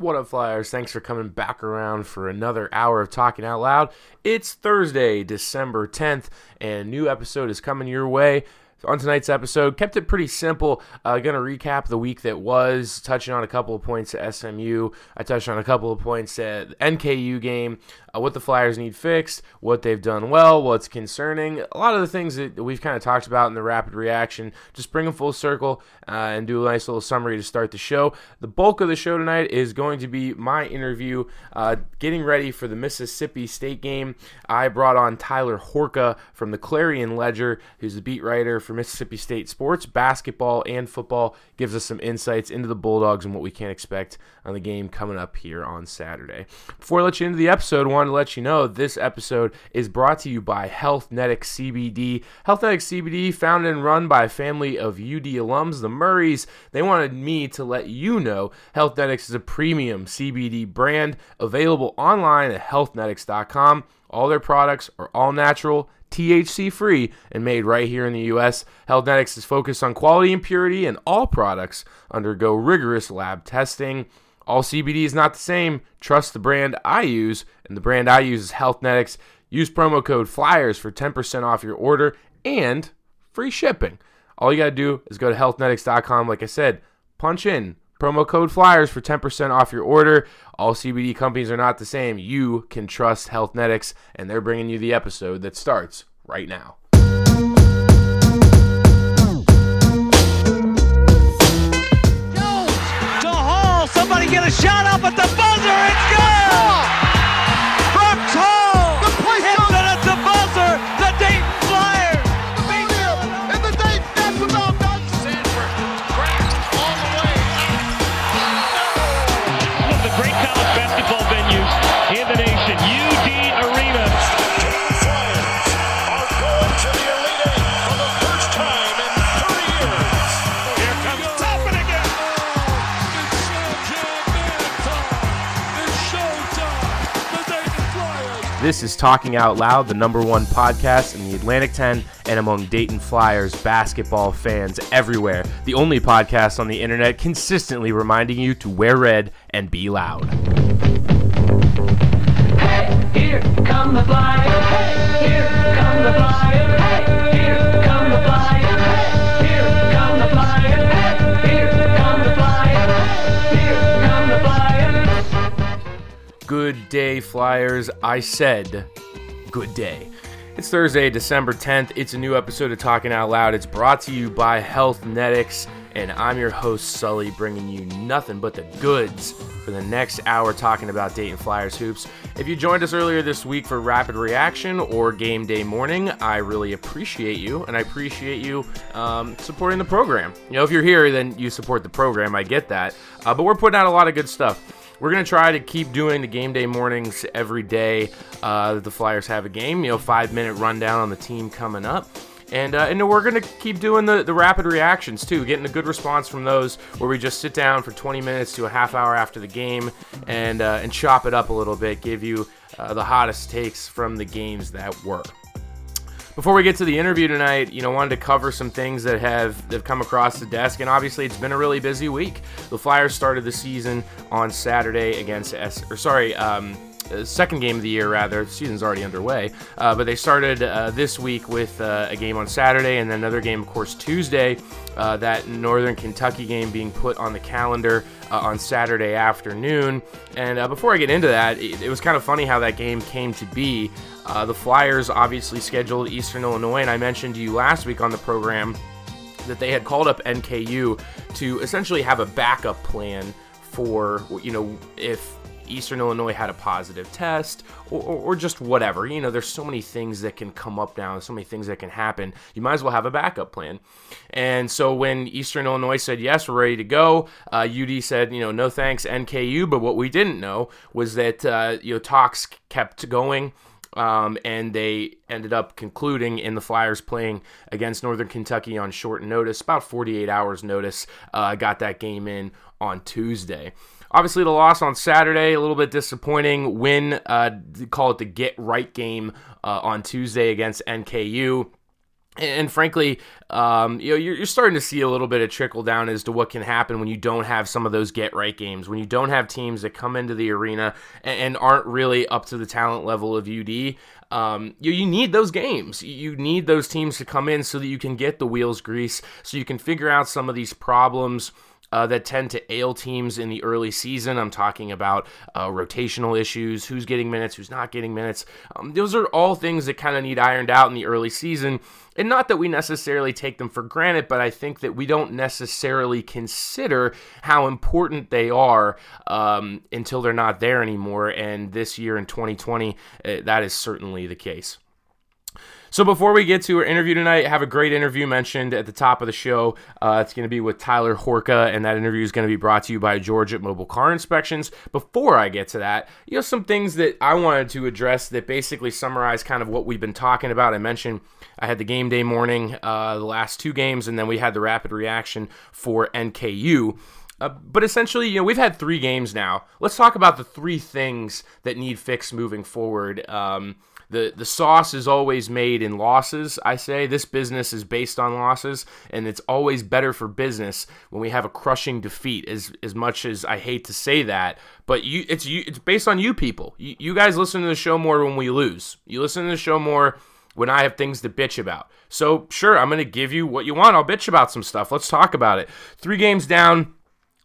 What up, Flyers? Thanks for coming back around for another hour of Talking Out Loud. It's Thursday, December 10th, and a new episode is coming your way. On tonight's episode, kept it pretty simple. Uh, going to recap the week that was, touching on a couple of points at SMU. I touched on a couple of points at NKU game, uh, what the Flyers need fixed, what they've done well, what's concerning. A lot of the things that we've kind of talked about in the rapid reaction. Just bring them full circle uh, and do a nice little summary to start the show. The bulk of the show tonight is going to be my interview, uh, getting ready for the Mississippi State game. I brought on Tyler Horka from the Clarion Ledger, who's the beat writer for Mississippi State sports, basketball, and football. Gives us some insights into the Bulldogs and what we can expect on the game coming up here on Saturday. Before I let you into the episode, I wanted to let you know this episode is brought to you by HealthNetics CBD. HealthNetics CBD, founded and run by a family of UD alums, the Murrays. They wanted me to let you know HealthNetics is a premium CBD brand available online at healthnetics.com. All their products are all natural, THC free, and made right here in the US. HealthNetics is focused on quality and purity, and all products undergo rigorous lab testing. All CBD is not the same. Trust the brand I use, and the brand I use is HealthNetics. Use promo code FLYERS for 10% off your order and free shipping. All you got to do is go to healthnetics.com. Like I said, punch in promo code FLYERS for 10% off your order. All CBD companies are not the same. You can trust HealthNetics, and they're bringing you the episode that starts right now. Somebody get a shot up at the buzzer. It's good. This is Talking Out Loud, the number one podcast in the Atlantic 10 and among Dayton Flyers basketball fans everywhere. The only podcast on the internet consistently reminding you to wear red and be loud. Hey, Here come the flyers. Hey, here come the flyers. Good day, Flyers. I said good day. It's Thursday, December 10th. It's a new episode of Talking Out Loud. It's brought to you by HealthNetics, and I'm your host, Sully, bringing you nothing but the goods for the next hour talking about Dayton Flyers hoops. If you joined us earlier this week for Rapid Reaction or Game Day Morning, I really appreciate you, and I appreciate you um, supporting the program. You know, if you're here, then you support the program. I get that. Uh, but we're putting out a lot of good stuff. We're gonna try to keep doing the game day mornings every day uh, that the Flyers have a game. You know, five minute rundown on the team coming up. And, uh, and we're going to keep doing the, the rapid reactions too, getting a good response from those where we just sit down for 20 minutes to a half hour after the game and, uh, and chop it up a little bit, give you uh, the hottest takes from the games that were. Before we get to the interview tonight, you know, wanted to cover some things that have that have come across the desk, and obviously it's been a really busy week. The Flyers started the season on Saturday against S, or sorry, um, uh, second game of the year rather. The season's already underway, uh, but they started uh, this week with uh, a game on Saturday and then another game, of course, Tuesday. Uh, that Northern Kentucky game being put on the calendar uh, on Saturday afternoon. And before I get into that, it, it was kind of funny how that game came to be. Uh, the Flyers obviously scheduled Eastern Illinois, and I mentioned to you last week on the program that they had called up NKU to essentially have a backup plan for, you know, if Eastern Illinois had a positive test or, or, or, just whatever. You know, there's so many things that can come up now, so many things that can happen. You might as well have a backup plan. And so when Eastern Illinois said, yes, we're ready to go, uh, UD said, you know, no thanks, NKU. But what we didn't know was that, uh, you know, talks kept going. Um, and they ended up concluding in the Flyers playing against Northern Kentucky on short notice, about 48 hours notice. Uh, got that game in on Tuesday. Obviously, the loss on Saturday, a little bit disappointing. Win, uh, call it the get right game uh, on Tuesday against NKU. And frankly, um, you know, you're, you're starting to see a little bit of trickle down as to what can happen when you don't have some of those get right games, when you don't have teams that come into the arena and, and aren't really up to the talent level of UD. Um, you, you need those games. You need those teams to come in so that you can get the wheels grease, so you can figure out some of these problems uh, that tend to ail teams in the early season. I'm talking about uh, rotational issues, who's getting minutes, who's not getting minutes. Um, those are all things that kind of need ironed out in the early season. And not that we necessarily take them for granted, but I think that we don't necessarily consider how important they are um, until they're not there anymore. And this year in 2020, uh, that is certainly the case. So before we get to our interview tonight, have a great interview mentioned at the top of the show. Uh, it's going to be with Tyler Horka, and that interview is going to be brought to you by George at Mobile Car Inspections. Before I get to that, you know, some things that I wanted to address that basically summarize kind of what we've been talking about. I mentioned I had the game day morning, uh, the last two games, and then we had the rapid reaction for NKU. Uh, but essentially, you know, we've had three games now. Let's talk about the three things that need fixed moving forward. Um, the the sauce is always made in losses. I say this business is based on losses, and it's always better for business when we have a crushing defeat. As as much as I hate to say that, but you it's you it's based on you people. You, you guys listen to the show more when we lose. You listen to the show more when I have things to bitch about. So sure, I'm gonna give you what you want. I'll bitch about some stuff. Let's talk about it. Three games down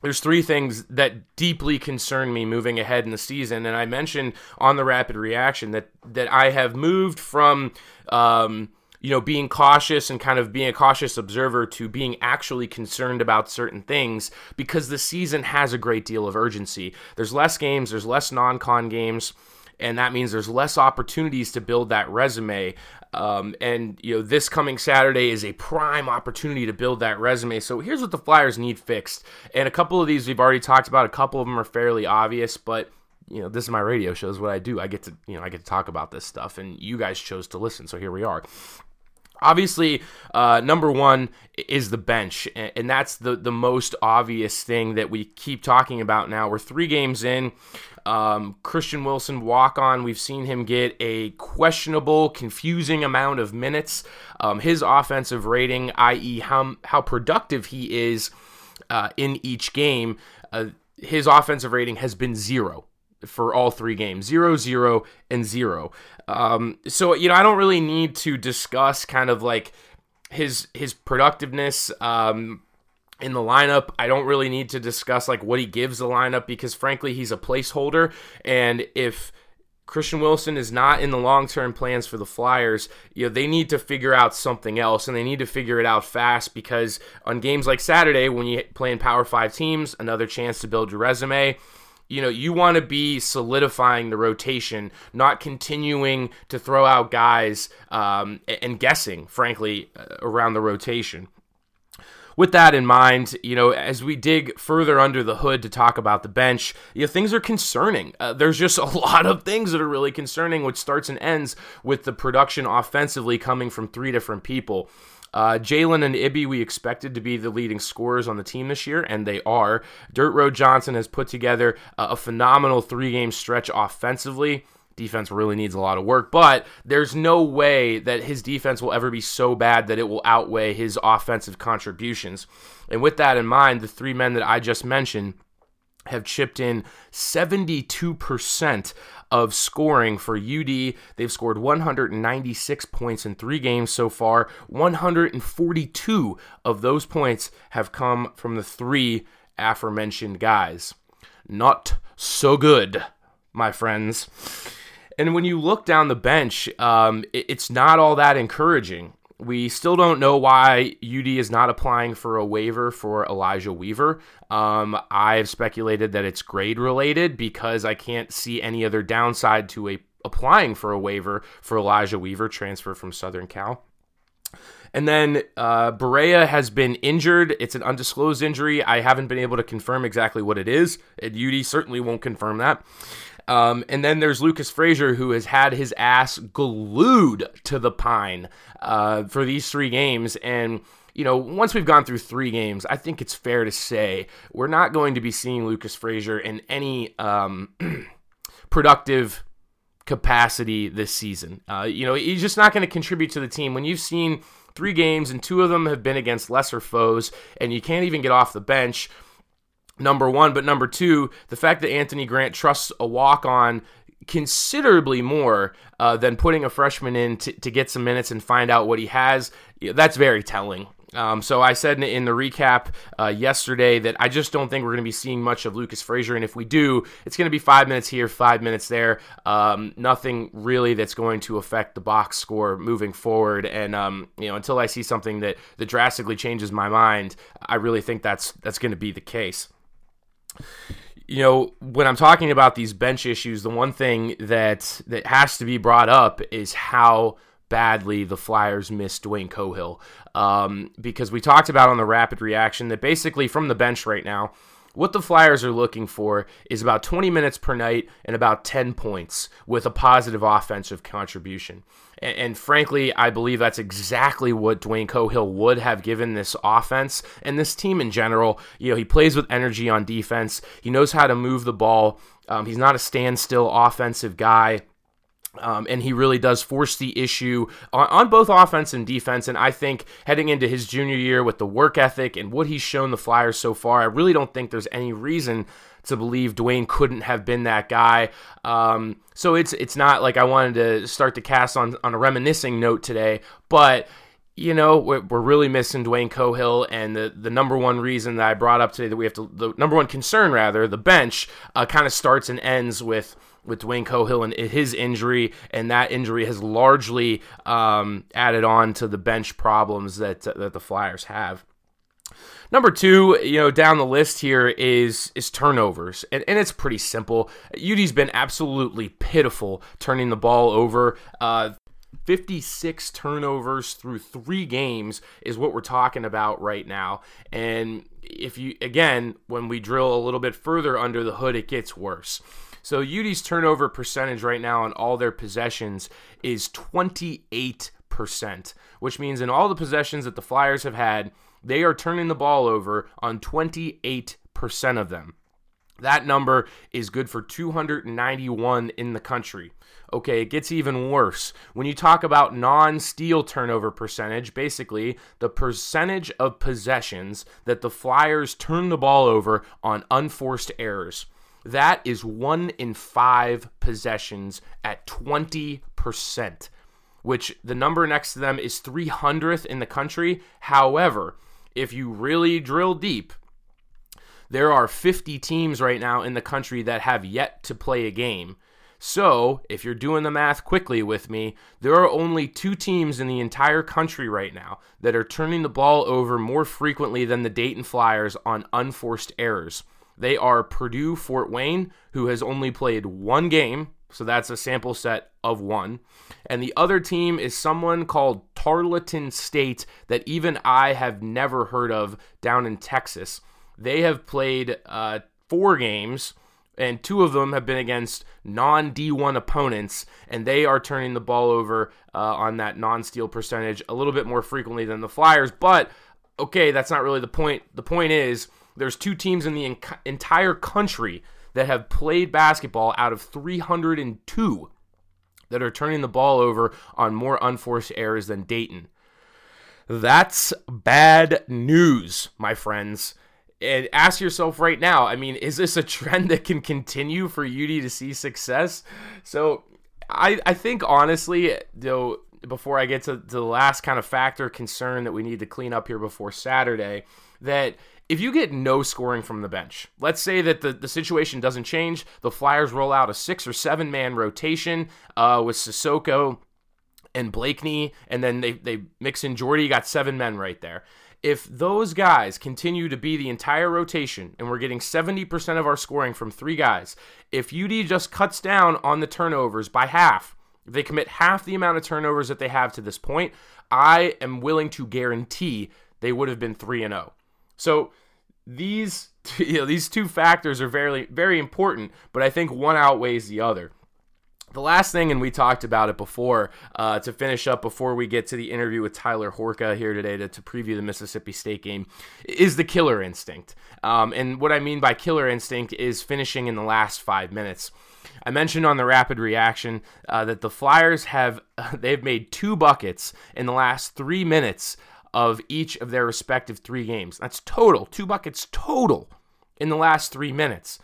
there's three things that deeply concern me moving ahead in the season, and I mentioned on the rapid reaction that that I have moved from. Um, you know, being cautious and kind of being a cautious observer to being actually concerned about certain things because the season has a great deal of urgency. There's less games, there's less non con games and that means there's less opportunities to build that resume. Um, and you know, this coming Saturday is a prime opportunity to build that resume. So here's what the Flyers need fixed, and a couple of these we've already talked about. A couple of them are fairly obvious, but you know, this is my radio show. Is what I do. I get to you know I get to talk about this stuff, and you guys chose to listen, so here we are. Obviously, uh, number one is the bench, and that's the the most obvious thing that we keep talking about now. We're three games in. Um, Christian Wilson walk on. We've seen him get a questionable, confusing amount of minutes. Um, his offensive rating, i.e., how how productive he is uh, in each game, uh, his offensive rating has been zero for all three games zero, zero, and zero. Um, so you know, I don't really need to discuss kind of like his his productiveness. Um, in the lineup. I don't really need to discuss like what he gives the lineup because frankly he's a placeholder and if Christian Wilson is not in the long-term plans for the Flyers. You know, they need to figure out something else and they need to figure it out fast because on games like Saturday when you play in Power 5 teams, another chance to build your resume you know, you want to be solidifying the rotation, not continuing to throw out guys um, and guessing, frankly, uh, around the rotation with that in mind, you know, as we dig further under the hood to talk about the bench, you know, things are concerning. Uh, there's just a lot of things that are really concerning, which starts and ends with the production offensively coming from three different people. Uh, Jalen and Ibi, we expected to be the leading scorers on the team this year, and they are. Dirt Road Johnson has put together a, a phenomenal three game stretch offensively defense really needs a lot of work, but there's no way that his defense will ever be so bad that it will outweigh his offensive contributions. And with that in mind, the three men that I just mentioned have chipped in 72% of scoring for UD. They've scored 196 points in three games so far. 142 of those points have come from the three aforementioned guys. Not so good, my friends. And when you look down the bench, um, it's not all that encouraging. We still don't know why UD is not applying for a waiver for Elijah Weaver. Um, I've speculated that it's grade related because I can't see any other downside to a applying for a waiver for Elijah Weaver, transfer from Southern Cal. And then uh, Brea has been injured. It's an undisclosed injury. I haven't been able to confirm exactly what it is. And UD certainly won't confirm that. Um, and then there's Lucas Frazier, who has had his ass glued to the pine uh, for these three games. And, you know, once we've gone through three games, I think it's fair to say we're not going to be seeing Lucas Frazier in any um, productive capacity this season. Uh, you know, he's just not going to contribute to the team. When you've seen three games, and two of them have been against lesser foes, and you can't even get off the bench. Number one, but number two, the fact that Anthony Grant trusts a walk on considerably more uh, than putting a freshman in to, get some minutes and find out what he has, that's very telling. Um, so I said in the recap uh, yesterday that I just don't think we're going to be seeing much of Lucas Frazier, and if we do, it's going to be five minutes here, five minutes there. Um, nothing really that's going to affect the box score moving forward. And um, you know, until I see something that that drastically changes my mind, I really think that's that's going to be the case you know, when I'm talking about these bench issues, the one thing that that has to be brought up is how badly the Flyers missed Dwayne Cohill. Um, because we talked about on the rapid reaction that basically from the bench right now, what the Flyers are looking for is about 20 minutes per night and about 10 points with a positive offensive contribution. And, and, frankly, I believe that's exactly what Dwayne Cohill would have given this offense and this team in general. You know, he plays with energy on defense, he knows how to move the ball. Um, he's not a standstill offensive guy. Um, and he really does force the issue on, on, both offense and defense. And I think heading into his junior year with the work ethic and what he's shown the Flyers so far, I really don't think there's any reason to believe Dwayne couldn't have been that guy. Um, so it's it's not like I wanted to start to cast on on a reminiscing note today, but you know, we're, we're really missing Dwayne Cohill, and the, the number one reason that I brought up today that we have to, the number one concern rather, the bench, uh, kind of starts and ends with with Dwayne Cohill and his injury, and that injury has largely um, added on to the bench problems that that the Flyers have. Number two, you know, down the list here is is turnovers, and, and it's pretty simple. UD's been absolutely pitiful turning the ball over. Uh, 56 turnovers through three games is what we're talking about right now. And if you, again, when we drill a little bit further under the hood, it gets worse. So UD's turnover percentage right now on all their possessions is 28%, which means in all the possessions that the Flyers have had, they are turning the ball over on 28% of them. That number is good for 291 in the country. Okay, it gets even worse. When you talk about non steal turnover percentage, basically the percentage of possessions that the Flyers turn the ball over on unforced errors. That is one in five possessions at 20%, which the number next to them is 300th in the country. However, if you really drill deep, there are 50 teams right now in the country that have yet to play a game. So, if you're doing the math quickly with me, there are only two teams in the entire country right now that are turning the ball over more frequently than the Dayton Flyers on unforced errors. They are Purdue Fort Wayne, who has only played one game, so that's a sample set of one. And the other team is someone called Tarleton State that even I have never heard of down in Texas. They have played uh, four games, and two of them have been against non D1 opponents, and they are turning the ball over uh, on that non steal percentage a little bit more frequently than the Flyers. But okay, that's not really the point. The point is there's two teams in the en- entire country that have played basketball out of 302 that are turning the ball over on more unforced errors than Dayton. That's bad news, my friends. And ask yourself right now, I mean, is this a trend that can continue for UD to see success? So I, I think honestly, though, before I get to, to the last kind of factor concern that we need to clean up here before Saturday, that if you get no scoring from the bench, let's say that the, the situation doesn't change, the Flyers roll out a six or seven man rotation uh, with Sissoko and Blakney, and then they, they mix in Jordy, you got seven men right there. If those guys continue to be the entire rotation and we're getting 70% of our scoring from three guys, if UD just cuts down on the turnovers by half, if they commit half the amount of turnovers that they have to this point, I am willing to guarantee they would have been 3 and 0. So these you know these two factors are very very important, but I think one outweighs the other. The last thing, and we talked about it before, uh, to finish up before we get to the interview with Tyler Horka here today to, to preview the Mississippi State game, is the killer instinct. Um, and what I mean by killer instinct is finishing in the last five minutes. I mentioned on the rapid reaction uh, that the Flyers have they've made two buckets in the last three minutes of each of their respective three games. That's total, two buckets total in the last three minutes.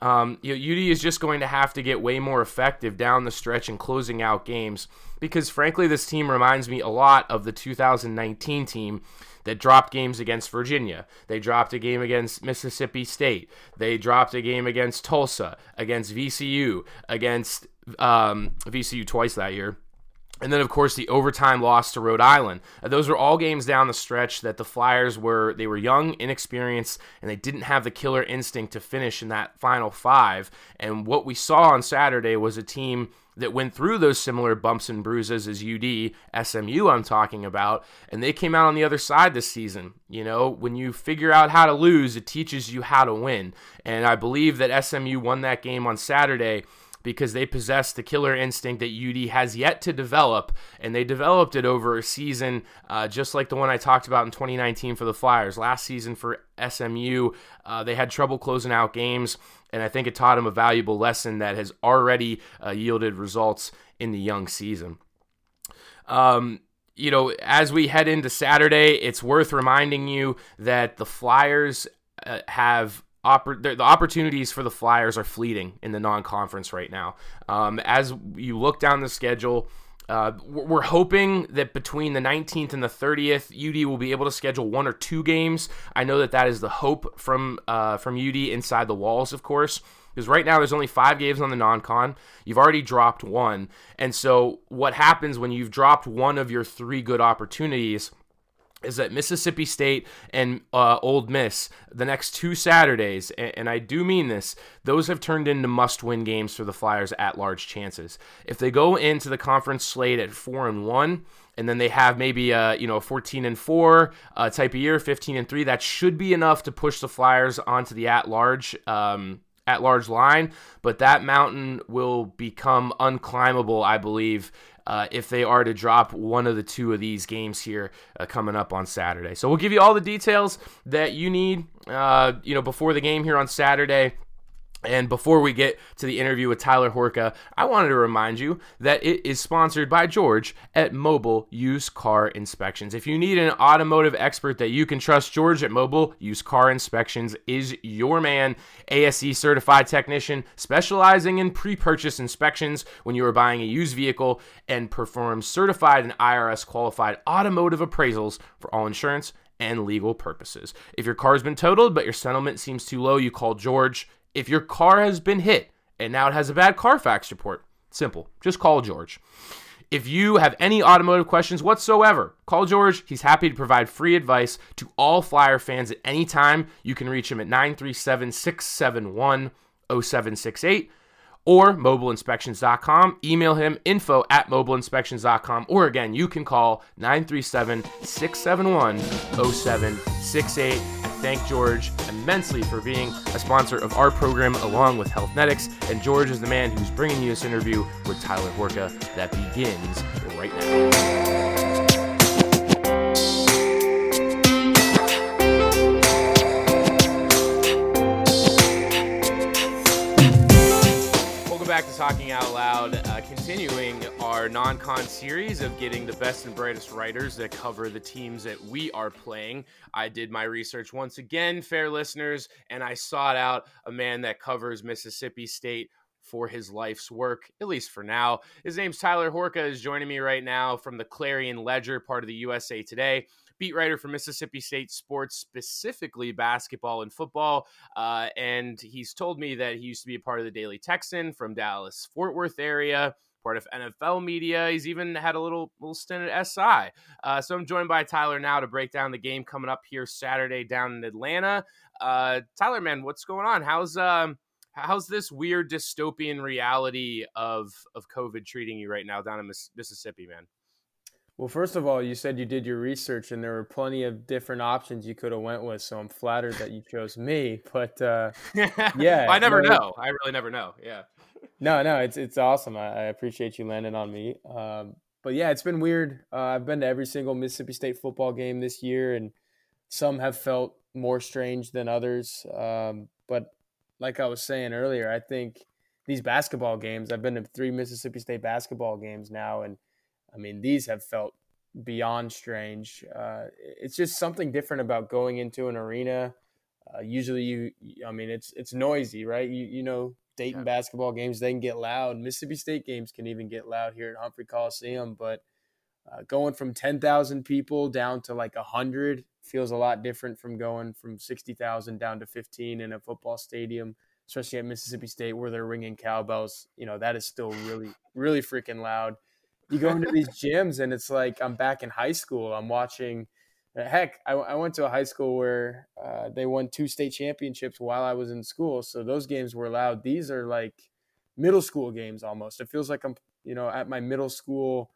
Um, you know, UD is just going to have to get way more effective down the stretch and closing out games because, frankly, this team reminds me a lot of the 2019 team that dropped games against Virginia. They dropped a game against Mississippi State. They dropped a game against Tulsa, against VCU, against um, VCU twice that year. And then, of course, the overtime loss to Rhode Island. Uh, those were all games down the stretch that the Flyers were they were young, inexperienced, and they didn't have the killer instinct to finish in that final five. And what we saw on Saturday was a team that went through those similar bumps and bruises as UD, SMU, I'm talking about, and they came out on the other side this season. You know, when you figure out how to lose, it teaches you how to win. And I believe that SMU won that game on Saturday because they possess the killer instinct that UD has yet to develop, and they developed it over a season uh, just like the one I talked about in 2019 for the Flyers. Last season for SMU, uh, they had trouble closing out games, and I think it taught them a valuable lesson that has already uh, yielded results in the young season. Um, you know, as we head into Saturday, it's worth reminding you that the Flyers uh, have oppor- the, opportunities for the Flyers are fleeting in the non-conference right now. Um, as you look down the schedule, uh, we're hoping that between the 19th and the 30th, UD will be able to schedule one or two games. I know that that is the hope from uh, from UD inside the walls, of course. Because right now there's only five games on the non-con. You've already dropped one, and so what happens when you've dropped one of your three good opportunities? Is that Mississippi State and uh, Ole Miss, the next two Saturdays, and, and, I do mean this, those have turned into must win games for the Flyers at large chances. If they go into the conference slate at 4 and 1, and then they have maybe a you know 14 and 4 uh, type of year 15 and 3 that should be enough to push the flyers onto the at large um, at large line but that mountain will become unclimbable i believe uh, if they are to drop one of the two of these games here uh, coming up on Saturday. So we'll give you all the details that you need, uh, you know, before the game here on Saturday. And before we get to the interview with Tyler Horka, I wanted to remind you that it is sponsored by George at Mobile Used Car Inspections. If you need an automotive expert that you can trust, George at Mobile Used Car Inspections is your man. ASE certified technician specializing in pre purchase inspections when you are buying a used vehicle and performs certified and IRS qualified automotive appraisals for all insurance and legal purposes. If your car's been totaled but your settlement seems too low, you call George if your car has been hit and now it has a bad Carfax report, simple. Just call George. If you have any automotive questions whatsoever, call George. He's happy to provide free advice to all Flyer fans at any time. You can reach him at 937 671 0768 or mobileinspections.com. Email him info at mobileinspections.com. Or again, you can call 937 671 0768 thank George immensely for being a sponsor of our program along with Healthnetics. And George is the man who's bringing you this interview with Tyler Horka that begins right now. Welcome back to Talking Out Loud, continuing our non con series of getting the best and brightest writers that cover the teams that we are playing. I did my research once again, fair listeners, and I sought out a man that covers Mississippi State for his life's work, at least for now. His name's Tyler Horka, is joining me right now from the Clarion Ledger, part of the USA Today beat writer for Mississippi State sports, specifically basketball and football. Uh, and he's told me that he used to be a part of the Daily Texan from Dallas, Fort Worth area. Part of NFL media. He's even had a little little stint at SI. Uh, so I'm joined by Tyler now to break down the game coming up here Saturday down in Atlanta. Uh, Tyler, man, what's going on? How's um, how's this weird dystopian reality of of COVID treating you right now down in Mississippi, man? Well, first of all, you said you did your research, and there were plenty of different options you could have went with. So I'm flattered that you chose me. But uh, yeah, I never no, know. I really never know. Yeah. No, no, it's it's awesome. I, I appreciate you landing on me. Um, but yeah, it's been weird. Uh, I've been to every single Mississippi State football game this year, and some have felt more strange than others. Um, but like I was saying earlier, I think these basketball games. I've been to three Mississippi State basketball games now, and I mean these have felt beyond strange. Uh, it's just something different about going into an arena. Uh, usually, you, I mean, it's it's noisy, right? You you know, Dayton Yeah. basketball games they can get loud. Mississippi State games can even get loud here at Humphrey Coliseum, but uh, going from ten thousand people down to like hundred feels a lot different from going from sixty thousand down to fifteen in a football stadium, especially at Mississippi State where they're ringing cowbells. You know, that is still really really freaking loud you go into these gyms and it's like I'm back in high school. I'm watching. Heck, I, I went to a high school where uh, they won two state championships while I was in school, so those games were loud. These are like middle school games almost. It feels like I'm, you know, at my middle school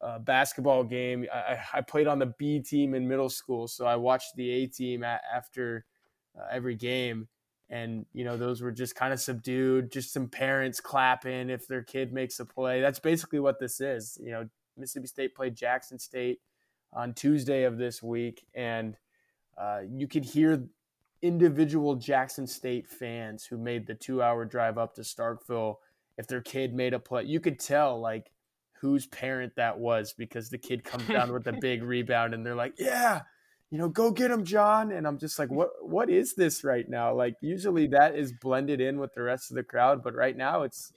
uh, basketball game. I, I- played on the B team in middle school, so I watched the A team a- after uh, every game, and you know those were just kind of subdued. Just some parents clapping if their kid makes a play. That's basically what this is. You know, Mississippi State played Jackson State on Tuesday of this week, and uh, you could hear individual Jackson State fans who made the two-hour drive up to Starkville. If their kid made a play, you could tell like whose parent that was because the kid comes down with a big rebound, and they're like, "Yeah." You know, go get him, John. And I'm just like, what? What is this right now? Like, usually that is blended in with the rest of the crowd, but right now it's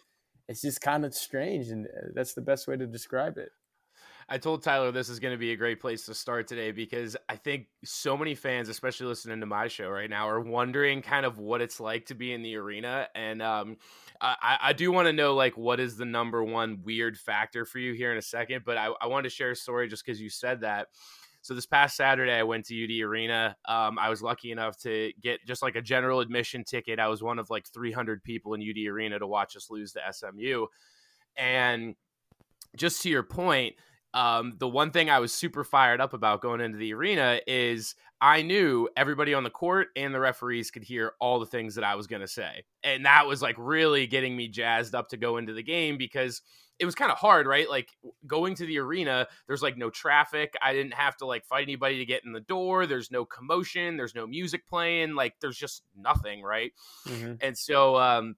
it's just kind of strange, and uh, that's the best way to describe it. I told Tyler this is going to be a great place to start today because I think so many fans, especially listening to my show right now, are wondering kind of what it's like to be in the arena. And um, I, I do want to know, like, what is the number one weird factor for you here in a second. But I, I wanted to share a story just because you said that. So this past Saturday, I went to UD Arena. Um, I was lucky enough to get just like a general admission ticket. I was one of like 300 people in UD Arena to watch us lose to SMU. And just to your point, um, the one thing I was super fired up about going into the arena is I knew everybody on the court and the referees could hear all the things that I was going to say. And that was like really getting me jazzed up to go into the game because it was kind of hard, right? Like going to the arena, there's like no traffic. I didn't have to like fight anybody to get in the door. There's no commotion. There's no music playing. Like there's just nothing, right? And so, um,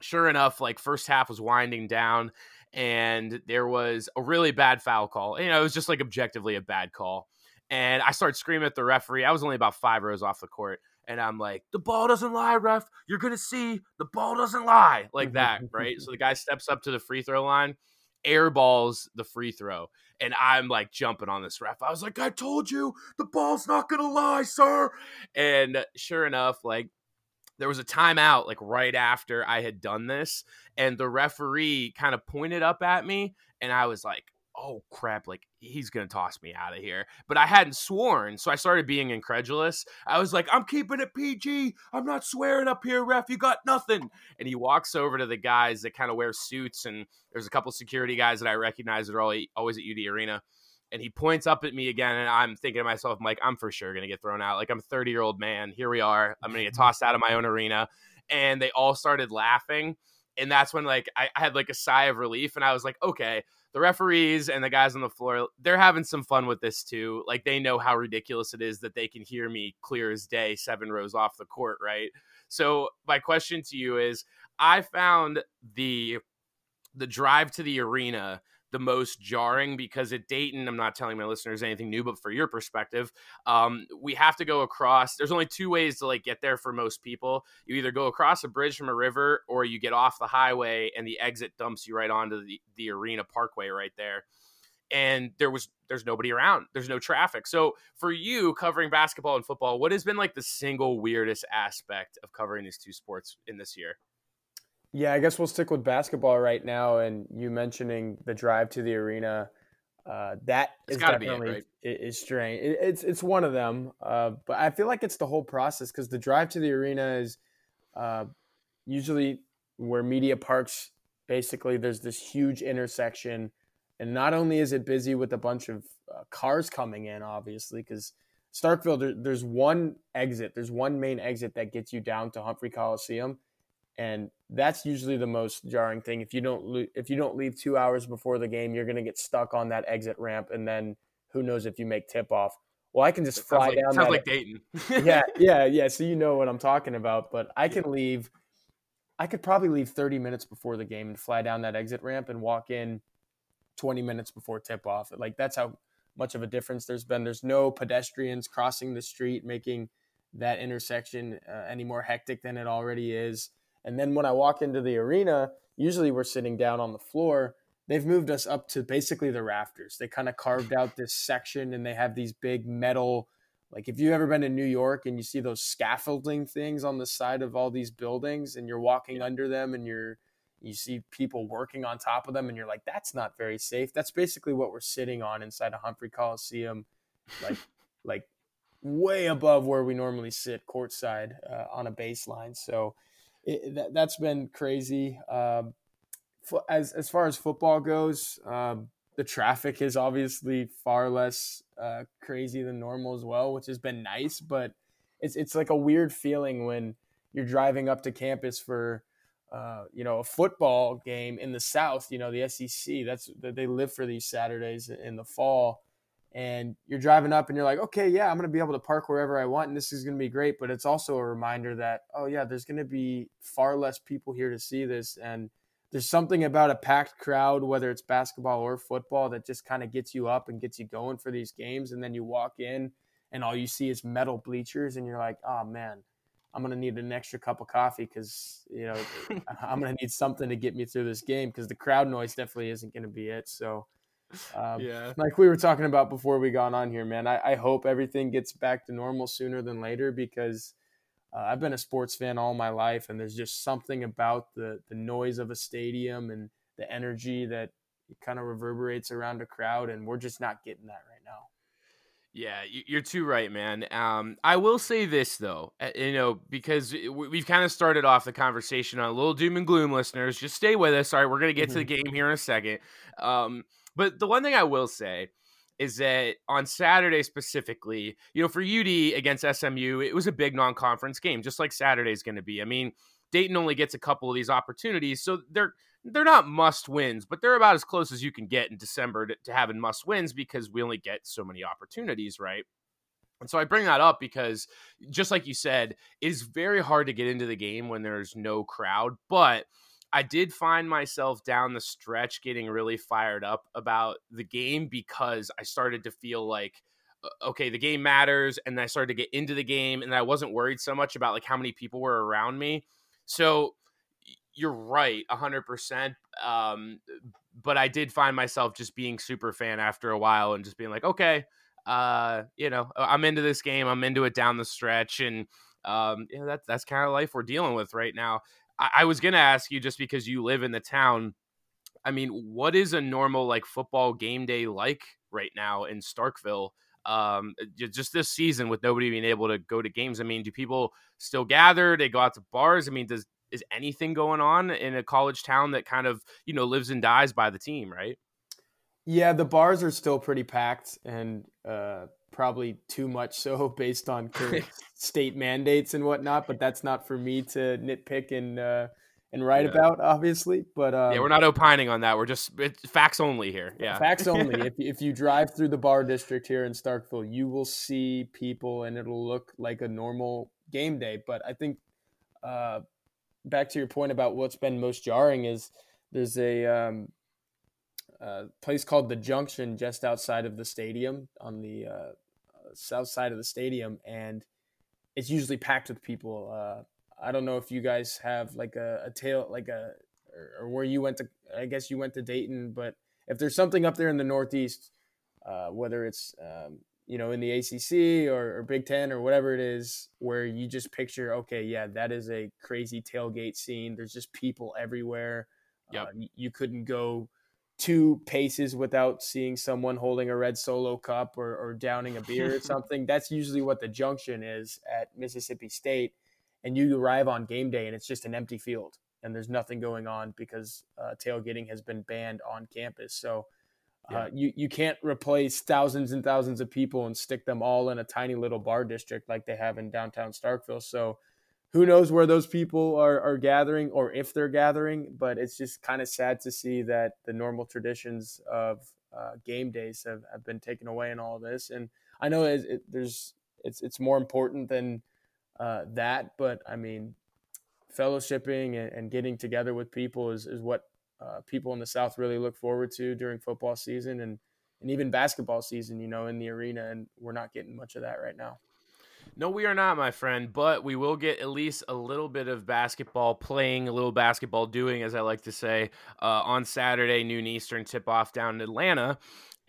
sure enough, like first half was winding down, and there was a really bad foul call. You know, it was just like objectively a bad call. And I started screaming at the referee. I was only about five rows off the court. And I'm like, the ball doesn't lie, ref. You're going to see the ball doesn't lie. Like mm-hmm. that, right? So the guy steps up to the free throw line, airballs the free throw. And I'm like jumping on this ref. I was like, I told you the ball's not going to lie, sir. And sure enough, like there was a timeout like right after I had done this, and the referee kind of pointed up at me, and I was like, "Oh crap!" Like he's gonna toss me out of here. But I hadn't sworn, so I started being incredulous. I was like, "I'm keeping it PG. I'm not swearing up here, ref. You got nothing." And he walks over to the guys that kind of wear suits, and there's a couple security guys that I recognize that are always always at UD Arena and he points up at me again and i'm thinking to myself i'm like i'm for sure gonna get thrown out like i'm a 30 year old man here we are i'm gonna get tossed out of my own arena and they all started laughing and that's when like I, I had like a sigh of relief and i was like okay the referees and the guys on the floor they're having some fun with this too. Like they know how ridiculous it is that they can hear me clear as day seven rows off the court right? So my question to you is i found the the drive to the arena the most jarring because at Dayton, I'm not telling my listeners anything new, but for your perspective, um, we have to go across. There's only two ways to like get there for most people. You either go across a bridge from a river, or you get off the highway, and the exit dumps you right onto the, the arena parkway right there. And there was there's nobody around. There's no traffic. So for you covering basketball and football, what has been like the single weirdest aspect of covering these two sports in this year? Yeah, I guess we'll stick with basketball right now. And you mentioning the drive to the arena, uh, that It's is be it, definitely right? is strange. It, it's it's one of them, uh, but I feel like it's the whole process because the drive to the arena is uh, usually where media parks. Basically, there's this huge intersection, and not only is it busy with a bunch of uh, cars coming in, obviously, because Starkville, there, there's one exit, there's one main exit that gets you down to Humphrey Coliseum, and that's usually the most jarring thing. If you don't lo- if you don't leave two hours before the game, you're going to get stuck on that exit ramp, and then who knows if you make tip off. Well, I can just Sounds fly like, down. sounds that, like Dayton. yeah, yeah, yeah. So you know what I'm talking about. But I can leave. I could probably leave 30 minutes before the game and fly down that exit ramp and walk in 20 minutes before tip off. Like that's how much of a difference there's been. There's no pedestrians crossing the street, making that intersection uh, any more hectic than it already is. And then when I walk into the arena, usually we're sitting down on the floor. They've moved us up to basically the rafters. They kind of carved out this section and they have these big metal like if you've ever been to New York and you see those scaffolding things on the side of all these buildings and you're walking under them and you're you see people working on top of them and you're like that's not very safe. That's basically what we're sitting on inside a Humphrey Coliseum like like way above where we normally sit courtside uh, on a baseline. So that, that's been crazy. Um, as as far as football goes, um, the traffic is obviously far less uh, crazy than normal as well, which has been nice. But it's it's like a weird feeling when you're driving up to campus for uh, you know a football game in the South. You know the SEC. That's they live for these Saturdays in the fall. And you're driving up, and you're like, okay, yeah, I'm going to be able to park wherever I want, and this is going to be great. But it's also a reminder that, oh yeah, there's going to be far less people here to see this, and there's something about a packed crowd, whether it's basketball or football, that just kind of gets you up and gets you going for these games. And then you walk in and all you see is metal bleachers, and you're like, oh man, I'm gonna need an extra cup of coffee because you know I'm gonna need something to get me through this game because the crowd noise definitely isn't gonna be it. So. Um, Yeah. like we were talking about before we got on here, man. I, I hope everything gets back to normal sooner than later because uh, I've been a sports fan all my life, and there's just something about the the noise of a stadium and the energy that kind of reverberates around a crowd, and we're just not getting that right now. Yeah, you're too right, man. Um, I will say this though, you know, because we- we've kind of started off the conversation on a little doom and gloom, listeners. Just stay with us. All right, we're gonna get to the game here in a second. Um, but the one thing I will say is that on Saturday specifically, you know, for UD against SMU, it was a big non-conference game, just like Saturday's going to be. I mean, Dayton only gets a couple of these opportunities, so they're they're not must wins, but they're about as close as you can get in December to, to having must wins because we only get so many opportunities, right? And so I bring that up because, just like you said, it is very hard to get into the game when there's no crowd. But I did find myself down the stretch getting really fired up about the game because I started to feel like, okay, the game matters. And I started to get into the game and I wasn't worried so much about like how many people were around me. So you're right, 100%. Um, but I did find myself just being super fan after a while and just being like, okay, uh, you know, I'm into this game. I'm into it down the stretch, and um, you know, that's that's kind of life we're dealing with right now. I, I was gonna ask you just because you live in the town. I mean, what is a normal like football game day like right now in Starkville? Um, just this season with nobody being able to go to games. I mean, do people still gather? They go out to bars. I mean, does is anything going on in a college town that kind of you know lives and dies by the team, right? Yeah, the bars are still pretty packed and uh, probably too much so based on current state mandates and whatnot. But that's not for me to nitpick and uh, and write Yeah. about, obviously. But um, yeah, we're not opining on that. We're just it's facts only here. Yeah, Facts only. if, if you drive through the bar district here in Starkville, you will see people and it'll look like a normal game day. But I think uh, back to your point about what's been most jarring is there's a um, uh, place called the Junction just outside of the stadium on the uh, south side of the stadium, and it's usually packed with people. Uh, I don't know if you guys have like a, a tail, like a, or, or where you went to. I guess you went to Dayton, but if there's something up there in the Northeast, uh, whether it's um, you know in the ACC or, or Big Ten or whatever it is, where you just picture, okay, yeah, that is a crazy tailgate scene. There's just people everywhere. Yep. Uh, you couldn't go two paces without seeing someone holding a red solo cup or, or downing a beer or something. That's usually what the junction is at Mississippi State. And you arrive on game day and it's just an empty field and there's nothing going on because uh, tailgating has been banned on campus. So uh, Yeah. you, you can't replace thousands and thousands of people and stick them all in a tiny little bar district like they have in downtown Starkville. So who knows where those people are, are gathering or if they're gathering, but it's just kind of sad to see that the normal traditions of uh, game days have, have been taken away in all this. And I know it, it, there's it's it's more important than uh, that, but I mean, fellowshipping and, and, getting together with people is is what uh, people in the South really look forward to during football season and and even basketball season. You know, in the arena, and we're not getting much of that right now. No, we are not, my friend, but we will get at least a little bit of basketball playing, a little basketball doing, as I like to say, uh, on Saturday, noon Eastern tip off down in Atlanta.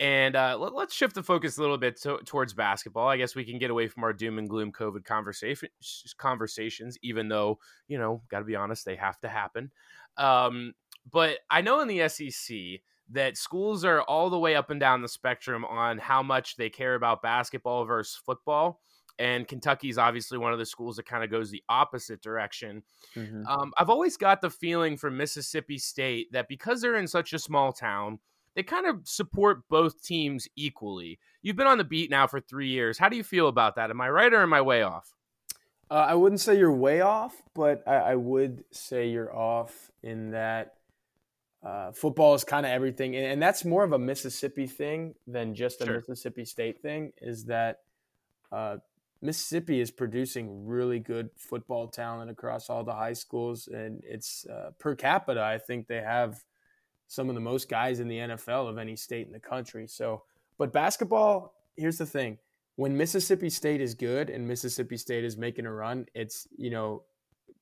And uh, let, us shift the focus a little bit to, towards basketball. I guess we can get away from our doom and gloom COVID conversation, conversations, even though, you know, got to be honest, they have to happen. Um, but I know in the SEC, that schools are all the way up and down the spectrum on how much they care about basketball versus football and Kentucky is obviously one of the schools that kind of goes the opposite direction. Mm-hmm. Um, I've always got the feeling from Mississippi State that because they're in such a small town, they kind of support both teams equally. You've been on the beat now for three years. How do you feel about that? Am I right or am I way off? Uh, I wouldn't say you're way off, but I, I would say you're off in that uh, football is kind of everything, and, and, that's more of a Mississippi thing than just a sure. Mississippi State thing. Is that uh, Mississippi is producing really good football talent across all the high schools, and it's uh, per capita. I think they have some of the most guys in the NFL of any state in the country. So, but basketball, here's the thing: when Mississippi State is good and Mississippi State is making a run, it's you know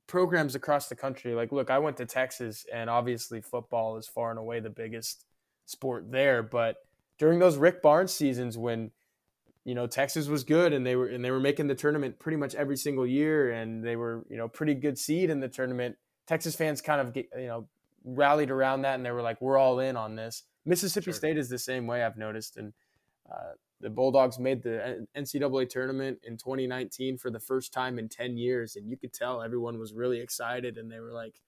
programs across the country. Like, look, I went to Texas, and obviously football is far and away the biggest sport there. But during those Rick Barnes seasons when you know Texas was good and they were and they were making the tournament pretty much every single year and they were you know pretty good seed in the tournament. Texas fans kind of get, you know rallied around that and they were like we're all in on this. Mississippi sure. State is the same way I've noticed and uh, the Bulldogs made the NCAA tournament in 2019 for the first time in 10 years and you could tell everyone was really excited and they were like